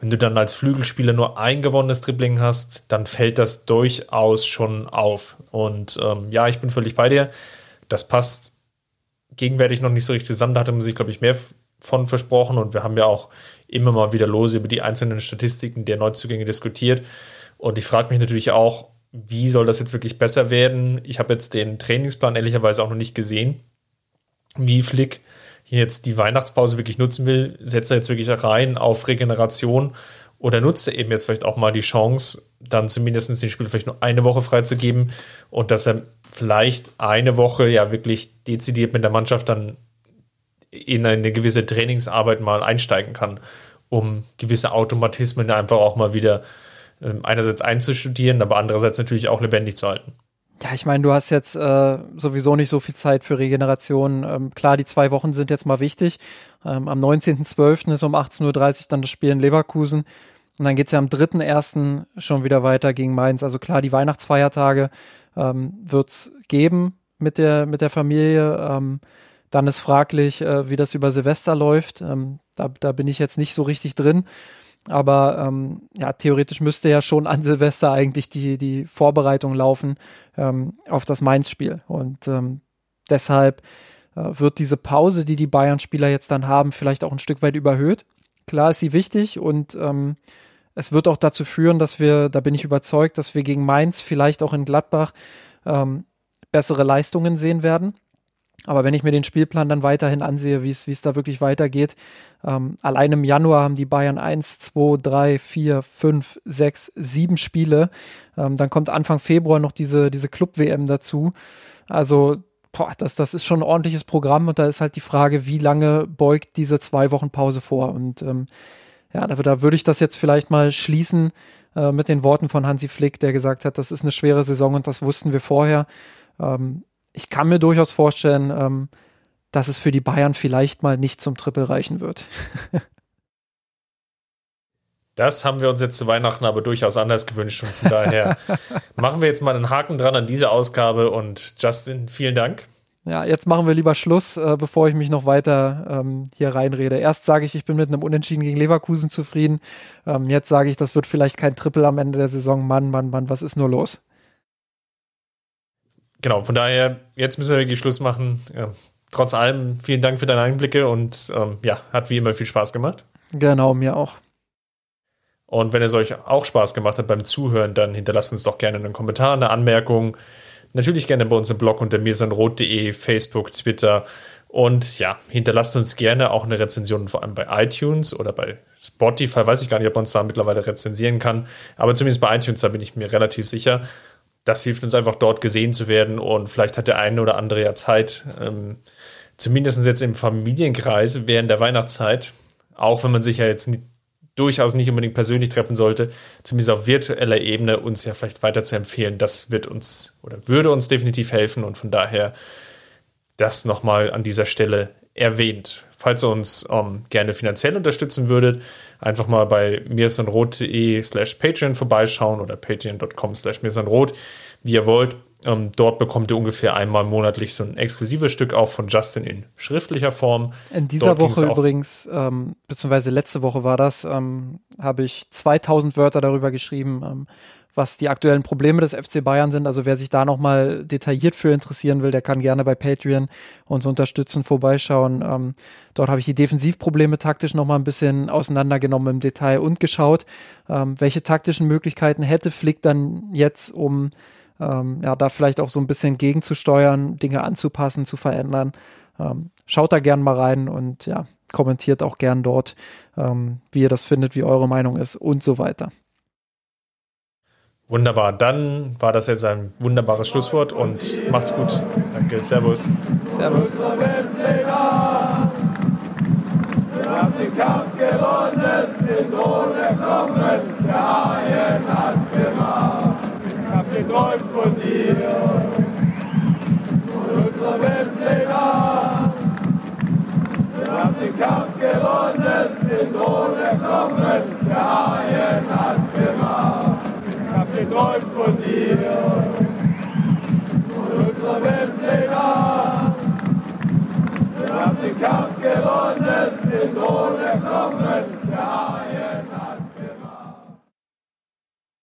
wenn du dann als Flügelspieler nur ein gewonnenes Dribbling hast, dann fällt das durchaus schon auf. Und ähm, ja, ich bin völlig bei dir. Das passt gegenwärtig noch nicht so richtig zusammen. Da hatte man sich, glaube ich, mehr von versprochen. Und wir haben ja auch immer mal wieder lose über die einzelnen Statistiken der Neuzugänge diskutiert. Und ich frage mich natürlich auch, wie soll das jetzt wirklich besser werden? Ich habe jetzt den Trainingsplan ehrlicherweise auch noch nicht gesehen, wie Flick jetzt die Weihnachtspause wirklich nutzen will, setzt er jetzt wirklich rein auf Regeneration oder nutzt er eben jetzt vielleicht auch mal die Chance, dann zumindest den Spiel vielleicht nur eine Woche freizugeben und dass er vielleicht eine Woche ja wirklich dezidiert mit der Mannschaft dann in eine gewisse Trainingsarbeit mal einsteigen kann, um gewisse Automatismen einfach auch mal wieder äh, einerseits einzustudieren, aber andererseits natürlich auch lebendig zu halten. Ja, ich meine, du hast jetzt äh, sowieso nicht so viel Zeit für Regeneration. Ähm, klar, die zwei Wochen sind jetzt mal wichtig. Ähm, am 19.12. ist um 18.30 Uhr dann das Spiel in Leverkusen. Und dann geht's ja am 3.1. schon wieder weiter gegen Mainz. Also klar, die Weihnachtsfeiertage ähm, wird's geben mit der, mit der Familie. Ähm, dann ist fraglich, äh, wie das über Silvester läuft. Ähm, da, da bin ich jetzt nicht so richtig drin. Aber ähm, ja, theoretisch müsste ja schon an Silvester eigentlich die, die Vorbereitung laufen ähm, auf das Mainz-Spiel. Und ähm, deshalb äh, wird diese Pause, die die Bayern-Spieler jetzt dann haben, vielleicht auch ein Stück weit überhöht. Klar ist sie wichtig und ähm, es wird auch dazu führen, dass wir, da bin ich überzeugt, dass wir gegen Mainz, vielleicht auch in Gladbach, ähm, bessere Leistungen sehen werden. Aber wenn ich mir den Spielplan dann weiterhin ansehe, wie es, da wirklich weitergeht, ähm, allein im Januar haben die Bayern 1, 2, 3, 4, 5, 6, 7 Spiele. Ähm, dann kommt Anfang Februar noch diese, diese Club-WM dazu. Also, boah, das, das ist schon ein ordentliches Programm und da ist halt die Frage, wie lange beugt diese zwei Wochen Pause vor? Und ähm, ja, da, da würde ich das jetzt vielleicht mal schließen äh, mit den Worten von Hansi Flick, der gesagt hat, das ist eine schwere Saison und das wussten wir vorher. Ähm, ich kann mir durchaus vorstellen, ähm, dass es für die Bayern vielleicht mal nicht zum Triple reichen wird. Das haben wir uns jetzt zu Weihnachten aber durchaus anders gewünscht und von daher machen wir jetzt mal einen Haken dran an diese Ausgabe und Justin, vielen Dank. Ja, jetzt machen wir lieber Schluss, äh, bevor ich mich noch weiter ähm, hier reinrede. Erst sage ich, ich bin mit einem Unentschieden gegen Leverkusen zufrieden. Ähm, jetzt sage ich, das wird vielleicht kein Triple am Ende der Saison. Mann, Mann, Mann, was ist nur los? genau, von daher, jetzt müssen wir wirklich Schluss machen. Ja, trotz allem, vielen Dank für deine Einblicke und ähm, ja, hat wie immer viel Spaß gemacht. Genau, mir auch. Und wenn es euch auch Spaß gemacht hat beim Zuhören, dann hinterlasst uns doch gerne einen Kommentar, eine Anmerkung. Natürlich gerne bei uns im Blog unter mirsanrot.de, Facebook, Twitter. Und ja, hinterlasst uns gerne auch eine Rezension, vor allem bei iTunes oder bei Spotify. Weiß ich gar nicht, ob man uns da mittlerweile rezensieren kann. Aber zumindest bei iTunes, da bin ich mir relativ sicher das hilft uns einfach dort gesehen zu werden und vielleicht hat der eine oder andere ja Zeit, ähm, zumindest jetzt im Familienkreis während der Weihnachtszeit, auch wenn man sich ja jetzt nicht, durchaus nicht unbedingt persönlich treffen sollte, zumindest auf virtueller Ebene uns ja vielleicht weiter zu empfehlen. Das wird uns oder würde uns definitiv helfen und von daher das nochmal an dieser Stelle erwähnt. Falls ihr uns ähm, gerne finanziell unterstützen würdet, einfach mal bei mirsanrot.de slash Patreon vorbeischauen oder patreon.com slash mirsanrot, wie ihr wollt. Ähm, dort bekommt ihr ungefähr einmal monatlich so ein exklusives Stück auch von Justin in schriftlicher Form. In dieser dort Woche übrigens, ähm, beziehungsweise letzte Woche war das, ähm, habe ich 2000 Wörter darüber geschrieben, ähm, was die aktuellen Probleme des FC Bayern sind. Also wer sich da nochmal detailliert für interessieren will, der kann gerne bei Patreon uns unterstützen, vorbeischauen. Ähm, dort habe ich die Defensivprobleme taktisch nochmal ein bisschen auseinandergenommen im Detail und geschaut, ähm, welche taktischen Möglichkeiten hätte Flick dann jetzt, um ähm, ja, da vielleicht auch so ein bisschen gegenzusteuern, Dinge anzupassen, zu verändern. Ähm, schaut da gern mal rein und ja, kommentiert auch gern dort, ähm, wie ihr das findet, wie eure Meinung ist und so weiter. Wunderbar, dann war das jetzt ein wunderbares Schlusswort und macht's gut. Danke, Servus. Servus. haben den Kampf gewonnen, den Drohnen kommen, der Haien hat's gemacht. Ich hab geträumt von dir, von unserer Weltpläne. Wir haben den Kampf gewonnen, den Drohnen kommen, der Haien hat's gemacht. Ich hab geträumt von dir, von unserer Weltpläne. Wir haben den Kampf gewonnen, den Drohnen kommen.